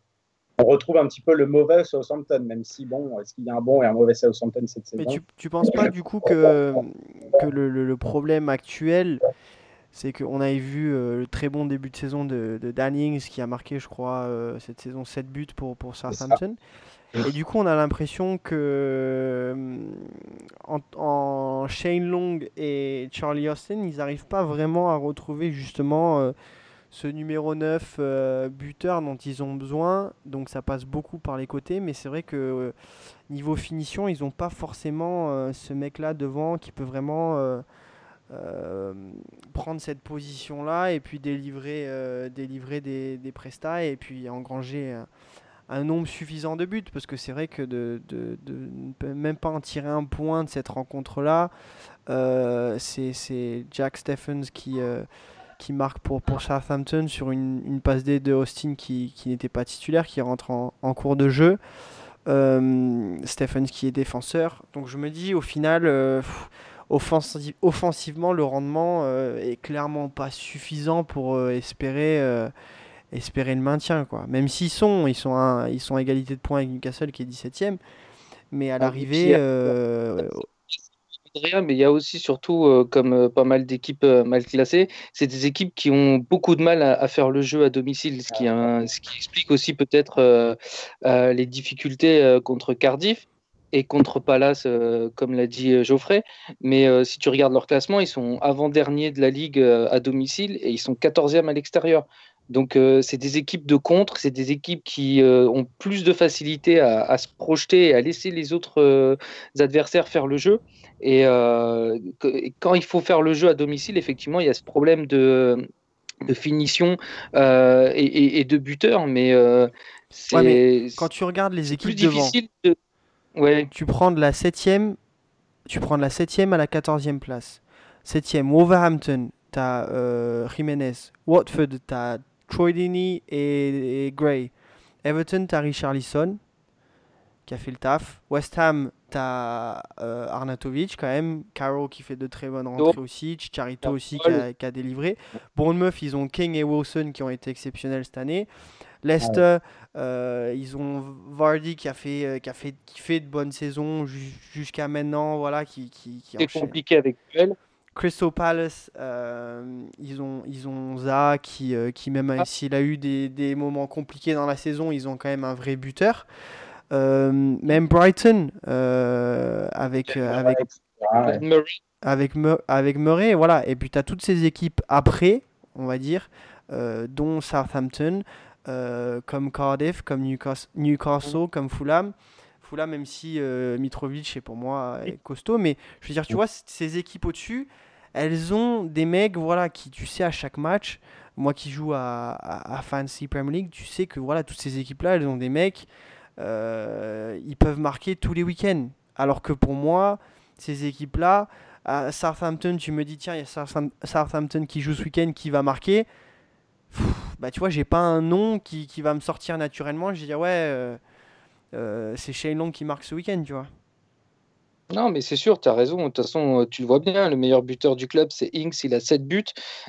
Speaker 8: on retrouve un petit peu le mauvais Southampton, même si, bon, est-ce qu'il y a un bon et un mauvais Southampton cette saison?
Speaker 5: Mais tu, tu penses pas du coup que, que le, le, problème actuel, c'est qu'on avait vu euh, le très bon début de saison de, de Dannings qui a marqué, je crois, cette saison 7 buts pour, pour Southampton. Et du coup, on a l'impression que euh, en, Shane Long et Charlie Austin, ils n'arrivent pas vraiment à retrouver justement euh, ce numéro 9 euh, buteur dont ils ont besoin. Donc ça passe beaucoup par les côtés, mais c'est vrai que niveau finition, ils n'ont pas forcément ce mec-là devant qui peut vraiment prendre cette position-là et puis délivrer, délivrer des, des prestats et puis engranger un nombre suffisant de buts, parce que c'est vrai que de, de, même pas en tirer un point de cette rencontre-là, euh, c'est Jack Stephens qui, euh, qui marque pour, pour Southampton sur une, une passe D de Austin qui, qui n'était pas titulaire, qui rentre en, en cours de jeu. Euh, Stephens qui est défenseur. Donc je me dis au final, euh, offensivement, le rendement est clairement pas suffisant pour espérer espérer le maintien. Quoi. Même s'ils sont, ils sont, à, ils sont à égalité de points avec Newcastle qui est 17ème. Mais à ah, l'arrivée. Euh,
Speaker 6: mais il y a aussi surtout, euh, comme euh, pas mal d'équipes mal classées, c'est des équipes qui ont beaucoup de mal à, faire le jeu à domicile, ce qui, ce qui explique aussi peut-être les difficultés contre Cardiff et contre Palace, comme l'a dit Geoffrey. Mais si tu regardes leur classement, ils sont avant-dernier de la Ligue à domicile et ils sont 14e à l'extérieur. Donc, euh, c'est des équipes de contre, c'est des équipes qui euh, ont plus de facilité à, se projeter et à laisser les autres euh, adversaires faire le jeu. Et quand il faut faire le jeu à domicile, effectivement, il y a ce problème de, finition et, de buteur. Mais,
Speaker 5: quand tu regardes les équipes devant, tu prends de la 7 tu prends de la 7 à la 14e place. 7e, Wolverhampton, tu as Jiménez. Watford, tu as Troy Dini et, Gray. Everton, t'as Richarlison qui a fait le taf. West Ham, t'as euh, Arnatovic quand même. Caro qui fait de très bonnes rentrées aussi. Chicharito aussi qui a, délivré. Bournemouth, ils ont King et Wilson qui ont été exceptionnels cette année. Leicester, euh, ils ont Vardy qui a fait, euh, qui a fait, qui fait de bonnes saisons jusqu'à maintenant. Voilà, qui, qui, qui
Speaker 6: C'est compliqué avec elle.
Speaker 5: Crystal Palace, euh, ils ont ils ont Za qui, euh, qui même ah. s'il a eu des, des, moments compliqués dans la saison, ils ont quand même un vrai buteur. Euh, même Brighton avec avec avec avec Murray, voilà. Et puis tu as toutes ces équipes après, on va dire, dont Southampton, comme Cardiff, comme Newcastle, Newcastle comme Fulham là, même si euh, Mitrovic est pour moi costaud, mais je veux dire, tu vois, ces équipes au-dessus, elles ont des mecs, voilà, qui, tu sais, à chaque match, moi qui joue à, à, Fancy Premier League, tu sais que voilà, toutes ces équipes-là, elles ont des mecs, euh, ils peuvent marquer tous les week-ends. Alors que pour moi, ces équipes-là, à Southampton, tu me dis, tiens, il y a Southampton qui joue ce week-end, qui va marquer. Bah, tu vois, j'ai pas un nom qui, va me sortir naturellement. Je dire, ouais, euh, euh, c'est Shane Long qui marque ce week-end, tu vois.
Speaker 6: Non, mais c'est sûr, tu as raison. De toute façon, tu le vois bien, le meilleur buteur du club, c'est Inks, il a 7 buts.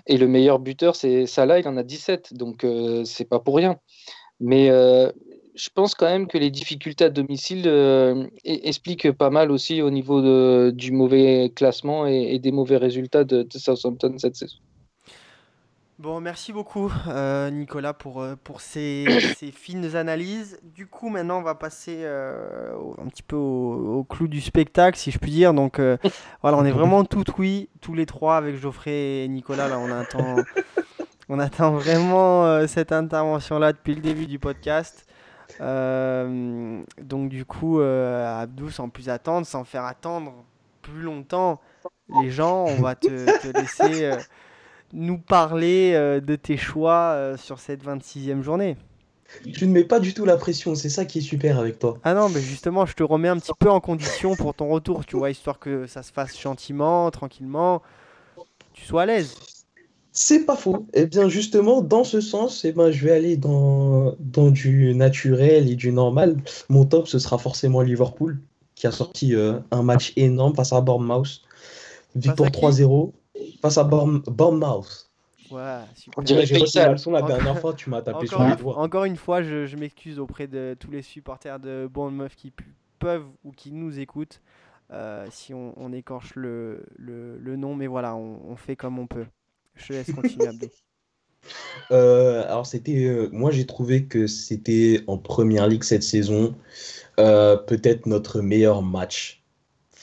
Speaker 6: Et le meilleur buteur, c'est Salah, il en a 17. Donc, euh, c'est pas pour rien. Mais euh, je pense quand même que les difficultés à domicile euh, expliquent pas mal aussi au niveau du mauvais classement et, des mauvais résultats de Southampton cette saison.
Speaker 5: Bon, merci beaucoup euh, Nicolas pour, euh, pour ces, ces, fines analyses. Du coup, maintenant, on va passer euh, un petit peu au, clou du spectacle, si je puis dire. Donc, voilà, on est vraiment tout oui, tous les trois avec Geoffrey et Nicolas. Là, on attend, on attend vraiment cette intervention-là depuis le début du podcast. donc, du coup, Abdou, sans plus attendre, sans faire attendre plus longtemps les gens, on va te, te laisser nous parler euh, de tes choix euh, sur cette 26e journée.
Speaker 7: Tu ne mets pas du tout la pression, c'est ça qui est super avec toi.
Speaker 5: Ah non, mais justement, je te remets un petit peu en condition pour ton retour, tu vois, histoire que ça se fasse gentiment, tranquillement, tu sois à l'aise.
Speaker 7: C'est pas faux. Et eh bien justement, dans ce sens, eh ben, je vais aller dans, dans du naturel et du normal. Mon top, ce sera forcément Liverpool, qui a sorti euh, un match énorme face à Bournemouth. Victoire 3-0 face à Bournemouth.
Speaker 5: Ouais,
Speaker 7: super. On dirait j'ai reçu la leçon la dernière fois, tu m'as tapé sur
Speaker 5: les
Speaker 7: doigts.
Speaker 5: Encore une fois, je, je m'excuse auprès de tous les supporters de Bournemouth qui peuvent ou qui nous écoutent euh, si on, on écorche le, le, le, nom, mais voilà, on, on, fait comme on peut. Je te laisse continuer, Abdou.
Speaker 7: Euh, alors c'était, euh, moi j'ai trouvé que c'était en première ligue cette saison euh, peut-être notre meilleur match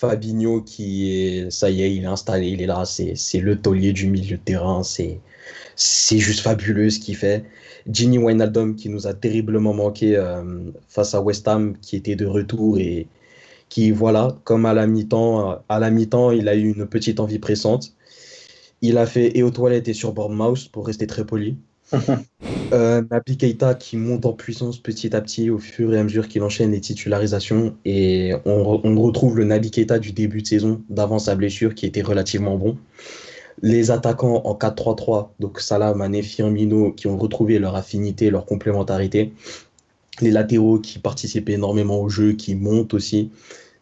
Speaker 7: Fabinho qui est, ça y est, il est installé, il est là, c'est le taulier du milieu de terrain, c'est juste fabuleux ce qu'il fait. Ginny Wijnaldum qui nous a terriblement manqué euh, face à West Ham, qui était de retour et qui, voilà, comme à la mi-temps, à la mi-temps, il a eu une petite envie pressante. Il a fait et aux toilettes et sur Bournemouth pour rester très poli. euh, Nabi Keita qui monte en puissance petit à petit au fur et à mesure qu'il enchaîne les titularisations et on, retrouve le Nabi Keita du début de saison d'avant sa blessure qui était relativement bon. Les attaquants en 4-3-3, donc Salah, Mané, Firmino qui ont retrouvé leur affinité, leur complémentarité. Les latéraux qui participent énormément au jeu, qui montent aussi.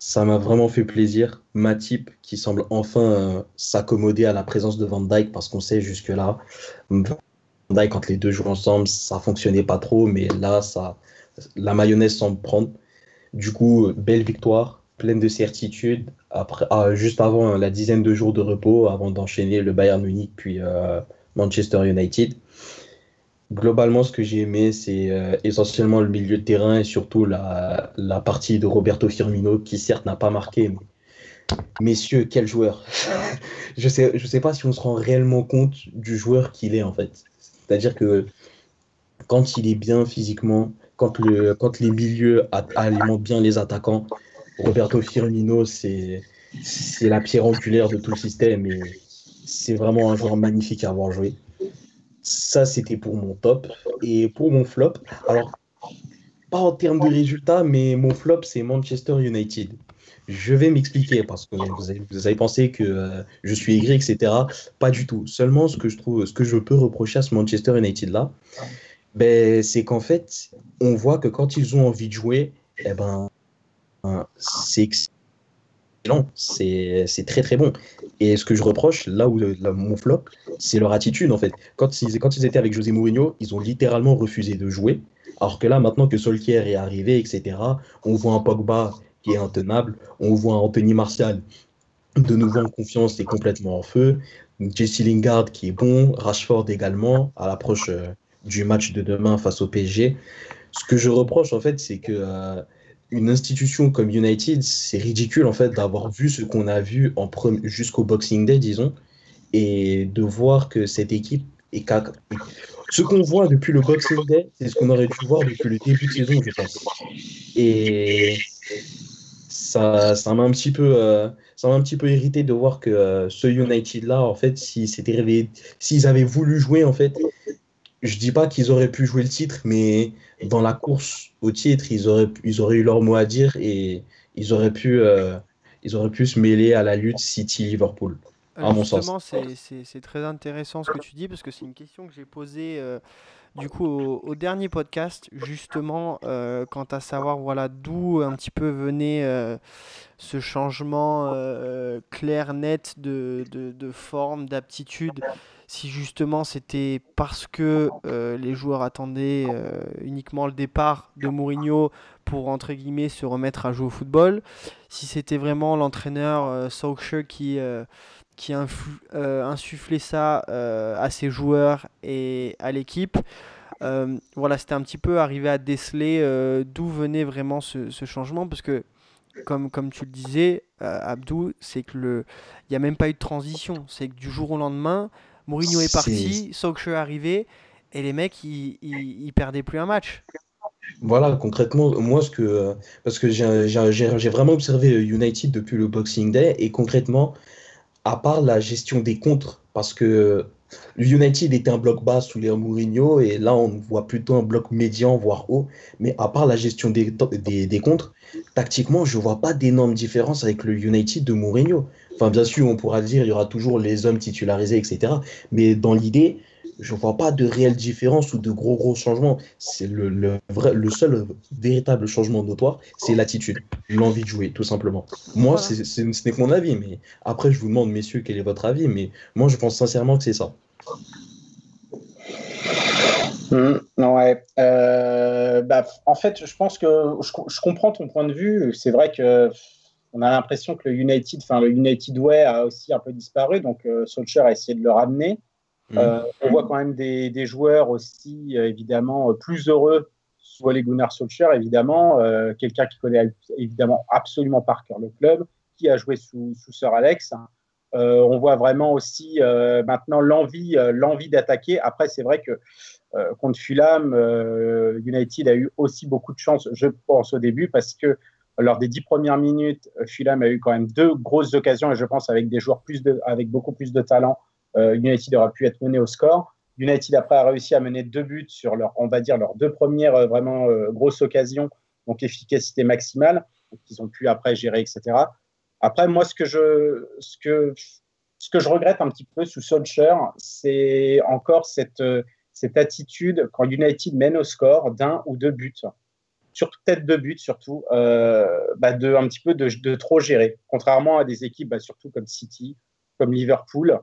Speaker 7: Ça m'a vraiment fait plaisir. Matip qui semble enfin euh, s'accommoder à la présence de Van Dyke parce qu'on sait jusque-là quand les deux jouent ensemble, ça fonctionnait pas trop, mais là, ça, la mayonnaise semble prendre. Du coup, belle victoire, pleine de certitude. Après, ah, juste avant la dizaine de jours de repos, avant d'enchaîner le Bayern Munich puis euh, Manchester United. Globalement, ce que j'ai aimé, c'est euh, essentiellement le milieu de terrain et surtout la, partie de Roberto Firmino, qui certes n'a pas marqué, messieurs, quel joueur? Je sais, je sais pas si on se rend réellement compte du joueur qu'il est en fait. C'est-à-dire que quand il est bien physiquement, quand, le, quand les milieux alimentent bien les attaquants, Roberto Firmino, c'est la pierre angulaire de tout le système et c'est vraiment un joueur magnifique à avoir joué. Ça, c'était pour mon top. Et pour mon flop, alors, pas en termes de résultats, mais mon flop, c'est Manchester United. Je vais m'expliquer parce que vous avez, pensé que euh, je suis aigri, etc. Pas du tout. Seulement, ce que je trouve, ce que je peux reprocher à ce Manchester United là, ben, c'est qu'en fait, on voit que quand ils ont envie de jouer, eh ben, c'est excellent, c'est très très bon. Et ce que je reproche, là où mon flop, c'est leur attitude en fait. Quand ils, quand ils étaient avec José Mourinho, ils ont littéralement refusé de jouer. Alors que là, maintenant que Solskjaer est arrivé, etc., on voit un Pogba qui est intenable. On voit Anthony Martial de nouveau en confiance et complètement en feu. Jesse Lingard qui est bon, Rashford également à l'approche euh, du match de demain face au PSG. Ce que je reproche en fait, c'est que euh, une institution comme United, c'est ridicule en fait d'avoir vu ce qu'on a vu jusqu'au Boxing Day, disons, et de voir que cette équipe est ce qu'on voit depuis le Boxing Day, c'est ce qu'on aurait dû voir depuis le début de saison, je pense. Et ça, ça m'a un petit peu, euh, ça m'a un petit peu irrité de voir que euh, ce United là, en fait, s'ils avaient voulu jouer, en fait, je dis pas qu'ils auraient pu jouer le titre, mais dans la course au titre, ils auraient, ils auraient eu leur mot à dire et ils auraient pu, euh, ils auraient pu se mêler à la lutte City-Liverpool. À mon sens.
Speaker 5: Justement, c'est- très intéressant ce que tu dis parce que c'est une question que j'ai posée euh, du coup au, au dernier podcast justement euh, quant à savoir voilà d'où un petit peu venait euh, ce changement euh, clair net de, de, de forme d'aptitude si justement c'était parce que euh, les joueurs attendaient euh, uniquement le départ de Mourinho pour entre guillemets se remettre à jouer au football si c'était vraiment l'entraîneur euh, Solskjaer qui euh, qui influ- euh, insufflait ça euh, à ses joueurs et à l'équipe. Euh, voilà, c'était un petit peu arrivé à déceler d'où venait vraiment ce, ce changement, parce que, comme, comme tu le disais, Abdou, c'est que le, il n'y a même pas eu de transition. C'est que du jour au lendemain, Mourinho est parti, Solskjaer est arrivé, et les mecs, ils, ils, ils perdaient plus un match.
Speaker 7: Voilà, concrètement, moi, ce que, parce que j'ai vraiment observé United depuis le Boxing Day, et concrètement, à part la gestion des contres, parce que euh, United était un bloc bas sous les Mourinho, et là, on voit plutôt un bloc médian, voire haut, mais à part la gestion des, des, des contres, tactiquement, je vois pas d'énormes différences avec le United de Mourinho. Enfin, bien sûr, on pourra dire, il y aura toujours les hommes titularisés, etc. Mais dans l'idée, je vois pas de réelle différence ou de gros gros changements. C'est le, le, vrai, le seul véritable changement notoire, c'est l'attitude, l'envie de jouer, tout simplement. Moi,
Speaker 5: Voilà.
Speaker 7: c'est- c'est- ce n'est que mon avis, mais après, je vous demande, messieurs, quel est votre avis, mais moi, je pense sincèrement que c'est ça.
Speaker 8: Mmh, ouais. Euh, bah, en fait, je pense que je, je comprends ton point de vue. C'est vrai que on a l'impression que le United, enfin le United Way a aussi un peu disparu, donc euh, Solskjaer a essayé de le ramener.
Speaker 7: Mmh.
Speaker 8: Euh, on voit quand même des, joueurs aussi, euh, évidemment, euh, plus heureux sous Ole Gunnar Solskjaer, évidemment. Quelqu'un qui connaît évidemment absolument par cœur le club, qui a joué sous, sous Sir Alex. On voit vraiment aussi maintenant l'envie l'envie d'attaquer. Après, c'est vrai que contre Fulham, United a eu aussi beaucoup de chance, je pense, au début, parce que lors des dix premières minutes, Fulham a eu quand même deux grosses occasions, et je pense avec des joueurs plus de, avec beaucoup plus de talent, United aurait pu être mené au score. United après a réussi à mener deux buts sur leur, on va dire, leurs deux premières euh, vraiment euh, grosses occasions, donc efficacité maximale, qu'ils ont pu après gérer, etc. Après, moi, ce que je, ce que, ce que je regrette un petit peu sous Solskjaer, c'est encore cette, cette attitude quand United mène au score d'un ou deux buts, surtout peut-être deux buts surtout, euh, bah de un petit peu de, de, trop gérer, contrairement à des équipes bah, surtout comme City, comme Liverpool,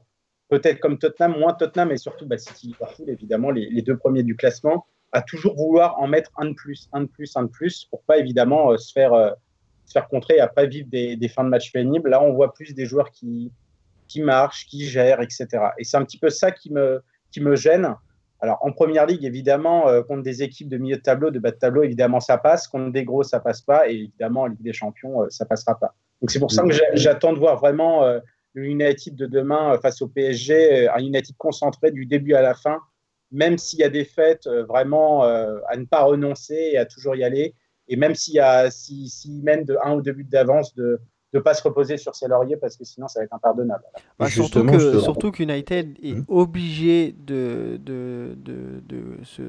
Speaker 8: peut-être comme Tottenham, moins Tottenham et surtout bah, City, Liverpool évidemment les, les, deux premiers du classement, à toujours vouloir en mettre un de plus, un de plus, un de plus, pour pas évidemment euh, se faire euh, se faire contrer et après vivre des, des, fins de match pénibles. Là, on voit plus des joueurs qui qui marchent, qui gèrent, etc. Et c'est un petit peu ça qui me qui me gêne. Alors, en première ligue, évidemment, euh, contre des équipes de milieu de tableau, de bas de tableau, évidemment, ça passe. Contre des gros, ça passe pas. Et évidemment, en Ligue des Champions, euh, ça passera pas. Donc, c'est pour ça que j'attends de voir vraiment le United de demain face au PSG, un United concentré du début à la fin, même s'il y a des fêtes, euh, vraiment à ne pas renoncer et à toujours y aller. Et même s'il y a, s'il si, si mène de un ou deux buts d'avance, de ne pas se reposer sur ses lauriers parce que sinon ça va être impardonnable.
Speaker 5: Bah, surtout que surtout qu'United est mmh. obligé de de, de, de, se,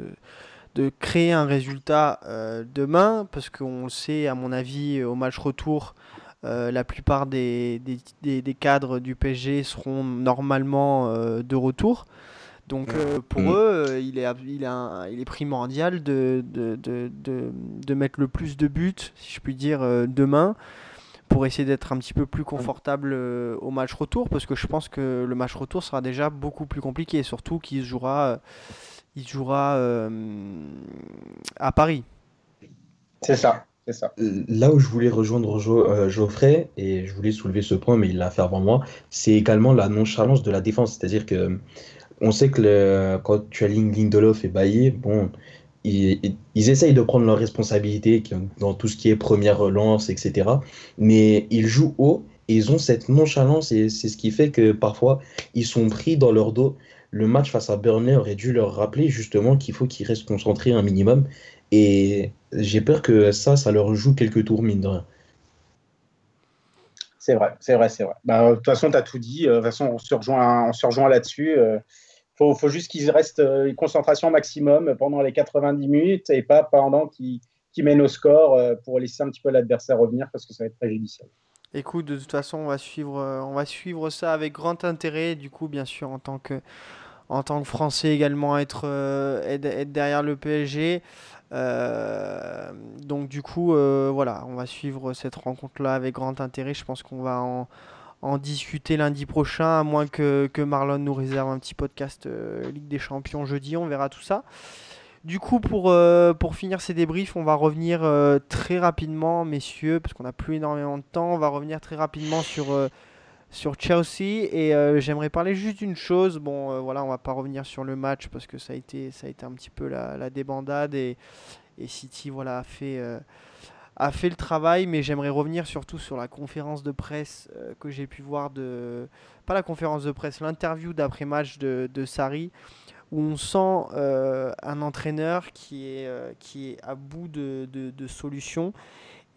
Speaker 5: de, créer un résultat euh, demain parce qu'on le sait à mon avis au match retour euh, la plupart des, des, des, cadres du PSG seront normalement euh, de retour. Donc euh, pour mmh. eux, il est, il, est un, il est primordial de, de, de, de, mettre le plus de buts, si je puis dire, euh, demain, pour essayer d'être un petit peu plus confortable euh, au match retour, parce que je pense que le match retour sera déjà beaucoup plus compliqué, surtout qu'il se jouera, il jouera euh, à Paris.
Speaker 8: C'est ça. Ça.
Speaker 7: Là où je voulais rejoindre jo euh, Geoffrey, et je voulais soulever ce point, mais il l'a fait avant moi, c'est également la nonchalance de la défense. C'est-à-dire que on sait que quand tu alignes Lindelof et Bailly, bon, ils, ils, essayent de prendre leurs responsabilités dans tout ce qui est première relance, etc. Mais ils jouent haut et ils ont cette nonchalance et c'est ce qui fait que parfois ils sont pris dans leur dos. Le match face à Burnley aurait dû leur rappeler justement qu'il faut qu'ils restent concentrés un minimum. Et j'ai peur que ça, ça leur joue quelques tours, mine de rien.
Speaker 8: C'est vrai, c'est vrai, c'est vrai. Bah, de toute façon, tu as tout dit. De toute façon, on se rejoint, on se rejoint là-dessus. Il faut, faut, juste qu'ils restent une concentration maximum pendant les 90 minutes et pas pendant qu'ils qu mènent au score pour laisser un petit peu l'adversaire revenir parce que ça va être préjudiciable.
Speaker 5: Écoute, de toute façon, on va suivre, euh, on va suivre ça avec grand intérêt. Du coup, bien sûr, en tant que, en tant que Français également, être, euh, derrière le PSG. Euh, donc du coup, euh, voilà, on va suivre cette rencontre-là avec grand intérêt. Je pense qu'on va en, discuter lundi prochain, à moins que, que Marlon nous réserve un petit podcast Ligue des Champions jeudi. On verra tout ça. Du coup, pour, pour finir ces débriefs, on va revenir très rapidement, messieurs, parce qu'on n'a plus énormément de temps. On va revenir très rapidement sur, sur Chelsea. Et euh, j'aimerais parler juste d'une chose. Bon, euh, voilà, on va pas revenir sur le match parce que ça a été, ça a été un petit peu la, débandade. Et, City voilà, a, fait, euh, a fait le travail. Mais j'aimerais revenir surtout sur la conférence de presse que j'ai pu voir de. Pas la conférence de presse, l'interview d'après-match de, de Sarri où on sent un entraîneur qui est, qui est à bout de, de, de solutions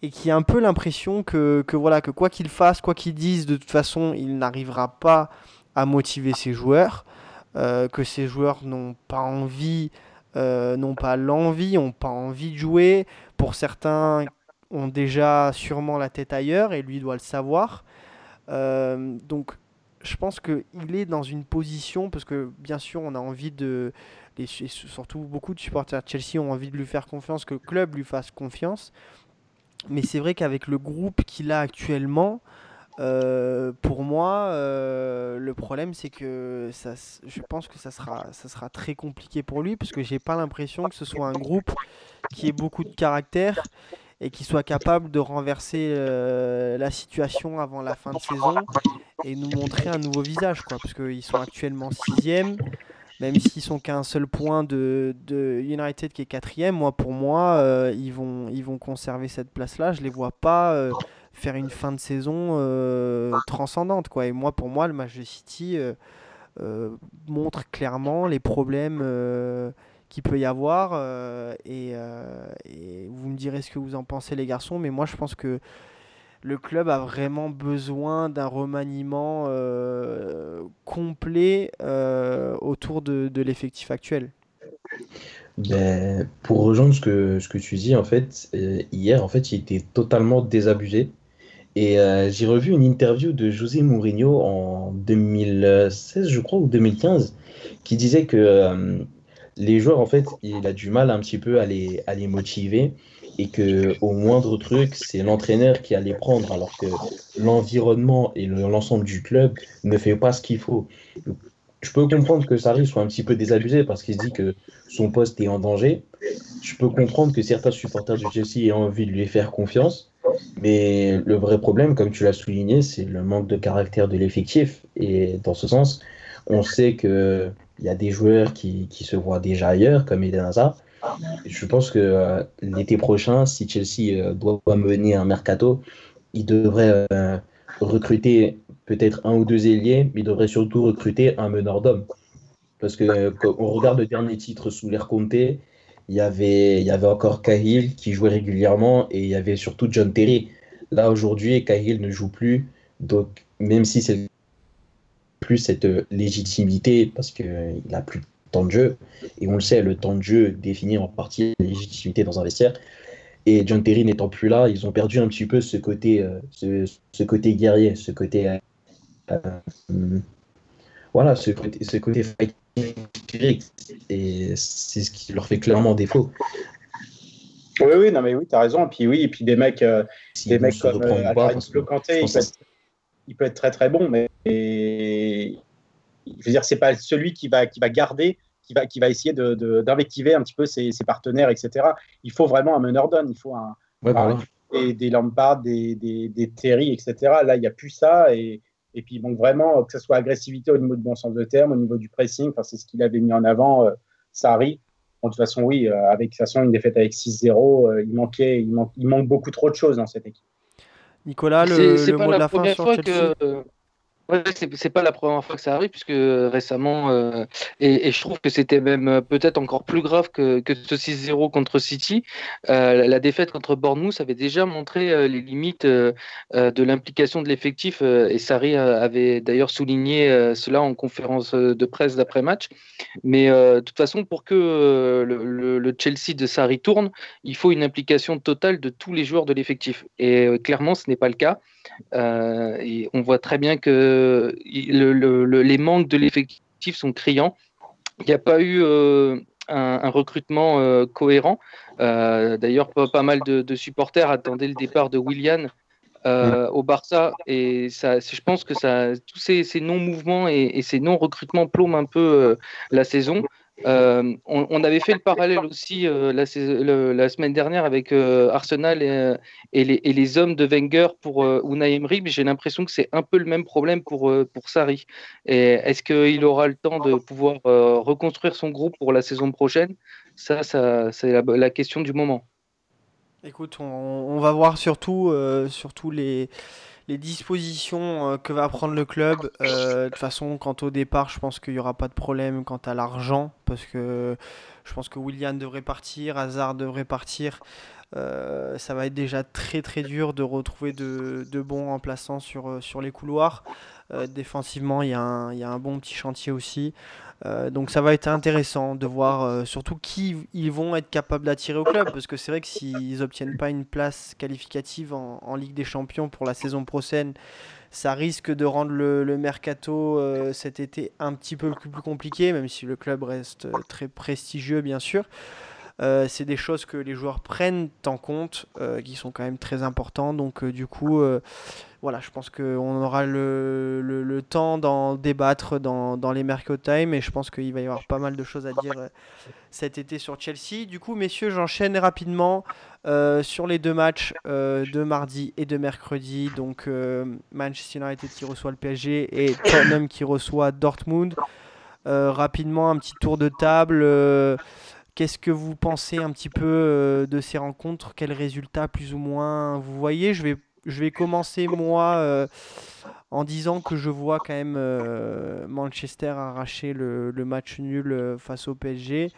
Speaker 5: et qui a un peu l'impression que, que, voilà, que quoi qu'il fasse, quoi qu'il dise, de toute façon, il n'arrivera pas à motiver ses joueurs, euh, que ses joueurs n'ont pas envie, euh, n'ont pas l'envie, n'ont pas envie de jouer. Pour certains, ont déjà sûrement la tête ailleurs et lui doit le savoir. Euh, donc je pense qu'il est dans une position, parce que bien sûr on a envie de, surtout beaucoup de supporters de Chelsea ont envie de lui faire confiance, que le club lui fasse confiance. Mais c'est vrai qu'avec le groupe qu'il a actuellement, euh, pour moi, euh, le problème c'est que ça, je pense que ça sera, ça sera très compliqué pour lui, parce que j'ai pas l'impression que ce soit un groupe qui ait beaucoup de caractère et qui soit capable de renverser euh, la situation avant la fin de saison et nous montrer un nouveau visage, quoi, parce qu'ils sont actuellement sixième, même s'ils sont qu'à un seul point de, United qui est quatrième. Moi, pour moi, euh, ils vont ils vont conserver cette place-là. Je les vois pas euh, faire une fin de saison euh, transcendante, quoi. Et moi, pour moi, le match de City montre clairement les problèmes qu'il peut y avoir. Et, vous me direz ce que vous en pensez, les garçons. Mais moi, je pense que le club a vraiment besoin d'un remaniement euh, complet autour de, l'effectif actuel.
Speaker 7: Ben, pour rejoindre ce que, ce que tu dis, en fait, hier, en fait, il était totalement désabusé. Et j'ai revu une interview de José Mourinho en 2016, je crois, ou 2015, qui disait que les joueurs, en fait, il a du mal un petit peu à les, à les motiver et que au moindre truc, c'est l'entraîneur qui a les prendre alors que l'environnement et l'ensemble du club ne fait pas ce qu'il faut. Je peux comprendre que Sarri soit un petit peu désabusé parce qu'il se dit que son poste est en danger. Je peux comprendre que certains supporters du Chelsea aient envie de lui faire confiance. Mais le vrai problème, comme tu l'as souligné, c'est le manque de caractère de l'effectif. Et dans ce sens, on sait que il y a des joueurs qui, qui, se voient déjà ailleurs, comme Eden Hazard. Je pense que euh, l'été prochain, si Chelsea euh, doit mener un mercato, il devrait euh, recruter peut-être un ou deux ailiers, mais il devrait surtout recruter un meneur d'hommes. Parce que on regarde le dernier titre sous l'air Conte, il y avait, encore Cahill qui jouait régulièrement et il y avait surtout John Terry. Là, aujourd'hui, Cahill ne joue plus. Donc, même si c'est plus cette légitimité parce qu'il n'a plus temps de jeu. Et on le sait, le temps de jeu définit en partie la légitimité dans un vestiaire. Et John Terry n'étant plus là, ils ont perdu un petit peu ce côté, euh, ce, ce, côté guerrier, ce côté. Euh, euh, voilà, ce côté, ce côté Et c'est ce qui leur fait clairement défaut.
Speaker 8: Oui, oui, non, mais oui, tu as raison. Et puis, oui, et puis des mecs, euh, si des mecs comme euh, pas, Le Kanté, il, il peut être très très bon, mais je veux dire, c'est pas celui qui va, qui va garder, qui va, qui va essayer d'invectiver de, un petit peu ses, ses, partenaires, etc. Il faut vraiment un meneur d'homme, il faut un,
Speaker 7: ouais, un
Speaker 8: des, des Lampard, des, des, des, Terry, etc. Là, il n'y a plus ça. Et, et puis, bon, vraiment, que ce soit agressivité au niveau de bon sens de terme, au niveau du pressing, c'est ce qu'il avait mis en avant, euh, Sarri. Bon, de toute façon, oui, euh, avec de toute façon, une défaite avec 6-0, euh, il, manquait, il, man il manque beaucoup trop de choses dans cette équipe.
Speaker 5: Nicolas, le, le mot de la fin sur Chelsea?
Speaker 6: que... Ouais, c'est pas la première fois que ça arrive, puisque récemment, euh, et, je trouve que c'était même peut-être encore plus grave que, ce 6-0 contre City. Euh, la défaite contre Bournemouth avait déjà montré euh, les limites euh, de l'implication de l'effectif, et Sarri avait d'ailleurs souligné cela en conférence de presse d'après-match. Mais de toute façon, pour que le, le, le, Chelsea de Sarri tourne, il faut une implication totale de tous les joueurs de l'effectif. Et clairement, ce n'est pas le cas. Et on voit très bien que les manques de l'effectif sont criants. Il n'y a pas eu un, recrutement cohérent. D'ailleurs, pas, mal de, supporters attendaient le départ de Willian au Barça et ça, je pense que tous ces, non-mouvements et, ces non-recrutements plombent un peu la saison. Euh, on, avait fait le parallèle aussi euh, la, semaine dernière avec euh, Arsenal et, les, hommes de Wenger pour Unai Emery, mais j'ai l'impression que c'est un peu le même problème pour, pour. Est-ce qu'il aura le temps de pouvoir reconstruire son groupe pour la saison prochaine? Ça, ça c'est la, question du moment.
Speaker 5: Écoute, on, on va voir surtout, surtout les les dispositions euh, que va prendre le club. Euh, de toute façon, quant au départ, je pense qu'il n'y aura pas de problème quant à l'argent, parce que je pense que William devrait partir, Hazard devrait partir. Euh, ça va être déjà très très dur de retrouver de, bons remplaçants sur, sur les couloirs. défensivement, il y, a un bon petit chantier aussi. Euh, donc ça va être intéressant de voir euh, surtout qui ils vont être capables d'attirer au club parce que c'est vrai que s'ils n'obtiennent pas une place qualificative en, Ligue des Champions pour la saison prochaine, ça risque de rendre le, mercato euh, cet été un petit peu plus compliqué, même si le club reste très prestigieux bien sûr. C'est des choses que les joueurs prennent en compte, qui sont quand même très importants. Donc du coup, voilà, je pense qu'on aura le, le, temps d'en débattre dans, dans les Merco Time et je pense qu'il va y avoir pas mal de choses à dire euh, cet été sur Chelsea. Du coup, messieurs, j'enchaîne rapidement euh, sur les deux matchs euh, de mardi et de mercredi. Donc, Manchester United qui reçoit le PSG et Tottenham qui reçoit Dortmund. rapidement, un petit tour de table. Qu'est-ce que vous pensez un petit peu de ces rencontres? Quels résultats plus ou moins vous voyez? Je vais je vais commencer moi euh, en disant que je vois quand même euh, Manchester arracher le, match nul euh, face au PSG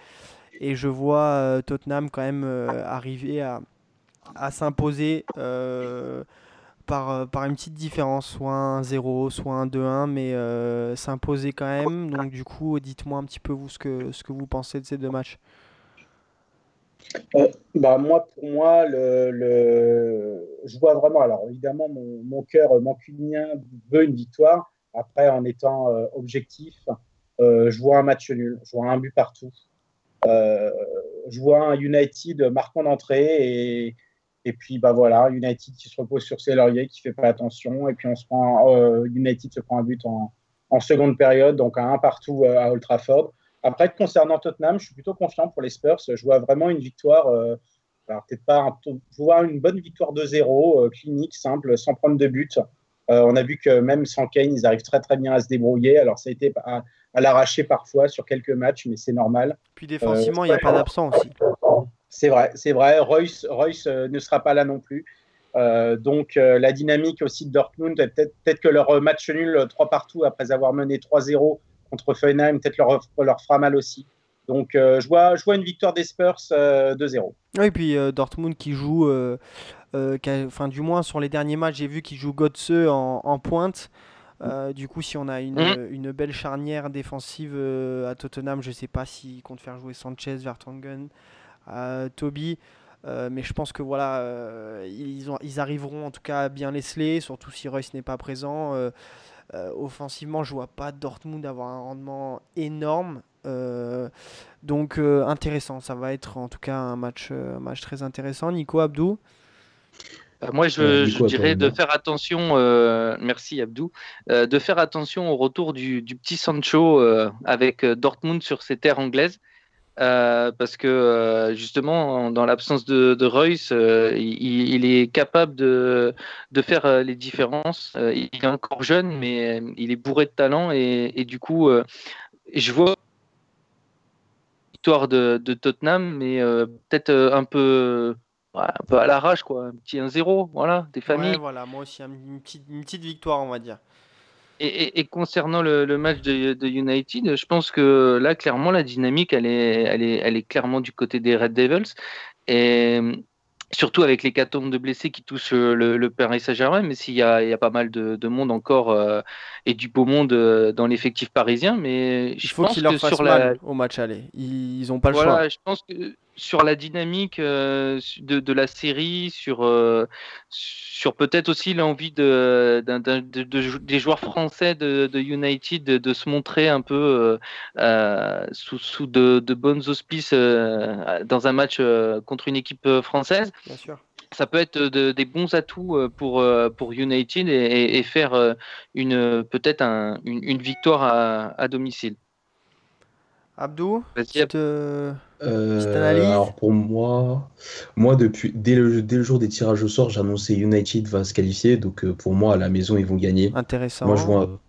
Speaker 5: et je vois Tottenham quand même arriver à, s'imposer par, par une petite différence, soit un 0, soit un 2-1, mais s'imposer quand même. Donc du coup, dites-moi un petit peu vous ce que, ce que vous pensez de ces deux matchs.
Speaker 8: Euh, bah, moi, pour moi, le, je vois vraiment. Alors, évidemment, mon, cœur mancunien veut une victoire. Après, en étant euh, objectif, euh, je vois un match nul. Je vois un but partout. je vois un United marquant d'entrée et, et puis bah voilà, United qui se repose sur ses lauriers, qui fait pas attention. Et puis on se prend, United se prend un but en, en seconde période, donc un partout à Old Trafford. Après, concernant Tottenham, je suis plutôt confiant pour les Spurs. Je vois vraiment une victoire, euh, alors peut-être pas, je vois une bonne victoire de 0 euh, clinique, simple, sans prendre de but. Euh, on a vu que même sans Kane, ils arrivent très très bien à se débrouiller. Alors ça a été à, l'arracher parfois sur quelques matchs, mais c'est normal.
Speaker 5: Puis défensivement, il n'y a pas d'absent aussi.
Speaker 8: C'est vrai, c'est vrai. Royce, Royce ne sera pas là non plus. donc la dynamique aussi de Dortmund, peut-être peut que leur match nul 3 partout après avoir mené 3-0 contre Feyenoord, peut-être leur, leur fera mal aussi. Donc euh, je, vois, je vois une victoire des Spurs 2-0. Euh,
Speaker 5: oui, et puis euh, Dortmund qui joue, enfin du moins sur les derniers matchs, j'ai vu qu'il joue Götze en, en pointe. du coup, si on a une, mhm. une belle charnière défensive à Tottenham, je ne sais pas s'il compte faire jouer Sanchez, Vertonghen, Toby. mais je pense que voilà, ils, ont, ils arriveront en tout cas à bien les surtout si Royce n'est pas présent. Euh, offensivement, je vois pas Dortmund avoir un rendement énorme. Euh, donc euh, intéressant, ça va être en tout cas un match, match très intéressant. Nico Abdou
Speaker 6: moi, je, dirais de faire attention, merci Abdou, de faire attention au retour du, du petit Sancho avec Dortmund sur ses terres anglaises. Euh, parce que euh, justement, dans l'absence de, de, Royce, euh, il, est capable de, de faire les différences. il est encore jeune, mais il est bourré de talent et, et du coup, je vois victoire de, de Tottenham, mais peut-être un peu un peu à l'arrache, quoi. Un petit 1-0, voilà, des familles.
Speaker 5: voilà, moi aussi, une petite, une petite victoire, on va dire.
Speaker 6: Et, concernant le, match de, United, je pense que là, clairement, la dynamique, elle est, elle est, elle est clairement du côté des Red Devils. Et surtout avec les 14 de blessés qui touchent le, le Paris Saint-Germain, mais s'il y, y a, pas mal de, monde encore euh, et du beau monde euh, dans l'effectif parisien. Mais
Speaker 5: je Il faut qu'ils leur sur mal au match aller. Ils n'ont pas le choix.
Speaker 6: Je pense que sur la dynamique de, de, la série, sur, sur peut-être aussi l'envie de, des joueurs français de, United de, se montrer un peu sous, sous de, bonnes auspices dans un match contre une équipe française.
Speaker 5: Bien sûr
Speaker 6: ça peut être des bons atouts pour, pour United et, faire une peut-être une, victoire à domicile.
Speaker 5: Abdou,
Speaker 7: euh, Alors pour moi, moi depuis dès le, dès le jour des tirages au sort, j'annonçais United va se qualifier. Donc euh, pour moi, à la maison, ils vont gagner.
Speaker 5: Intéressant.
Speaker 7: Moi, je vois,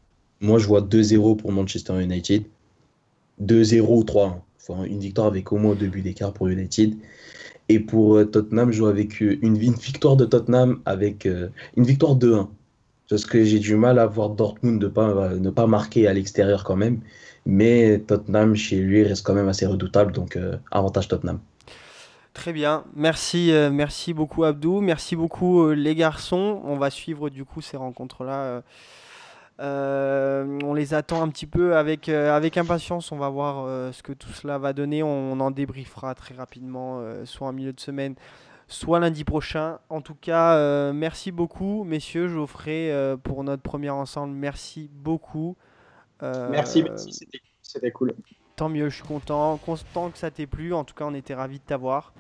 Speaker 7: moi, je vois 2-0 pour Manchester United. 2-0 ou 3. Enfin, une victoire avec au moins deux buts d'écart pour United. Et pour euh, Tottenham, je joue avec une, une, victoire de Tottenham avec une victoire 2-1. Parce que j'ai du mal à voir Dortmund ne pas, ne pas marquer à l'extérieur quand même. Mais Tottenham, chez lui, reste quand même assez redoutable. Donc, euh, avantage Tottenham.
Speaker 5: Très bien, merci, euh, merci beaucoup Abdou, merci beaucoup euh, les garçons. On va suivre du coup ces rencontres-là. on les attend un petit peu avec, avec impatience. On va voir ce que tout cela va donner. On, en débriefera très rapidement, soit en milieu de semaine, soit lundi prochain. En tout cas, merci beaucoup, messieurs, Geoffrey, pour notre premier ensemble. Merci beaucoup.
Speaker 8: Euh, merci, c'était cool.
Speaker 5: Tant mieux, je suis content, content que ça t'ait plu. En tout cas, on était ravis de t'avoir.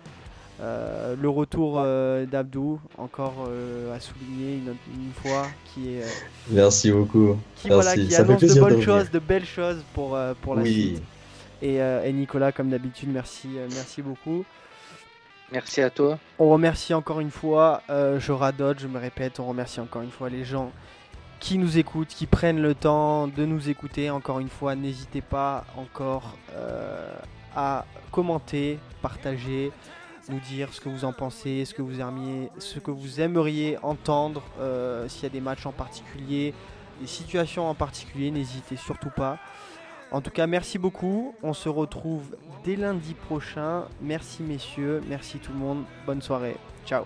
Speaker 5: Euh, le retour euh, d'Abdou, encore à souligner une, fois, qui est.
Speaker 7: Merci beaucoup.
Speaker 5: Qui, Voilà, qui annonce de bonnes choses, de belles choses pour, pour la suite. Et, et, Nicolas, comme d'habitude, merci, merci beaucoup.
Speaker 6: Merci à toi.
Speaker 5: On remercie encore une fois, je radote, je me répète, on remercie encore une fois les gens qui nous écoutent, qui prennent le temps de nous écouter. Encore une fois, n'hésitez pas encore euh, à commenter, partager, nous dire ce que vous en pensez, ce que vous aimiez, ce que vous aimeriez entendre, euh, s'il y a des matchs en particulier, des situations en particulier, n'hésitez surtout pas. En tout cas, merci beaucoup. On se retrouve dès lundi prochain. Merci messieurs, merci tout le monde. Bonne soirée. Ciao.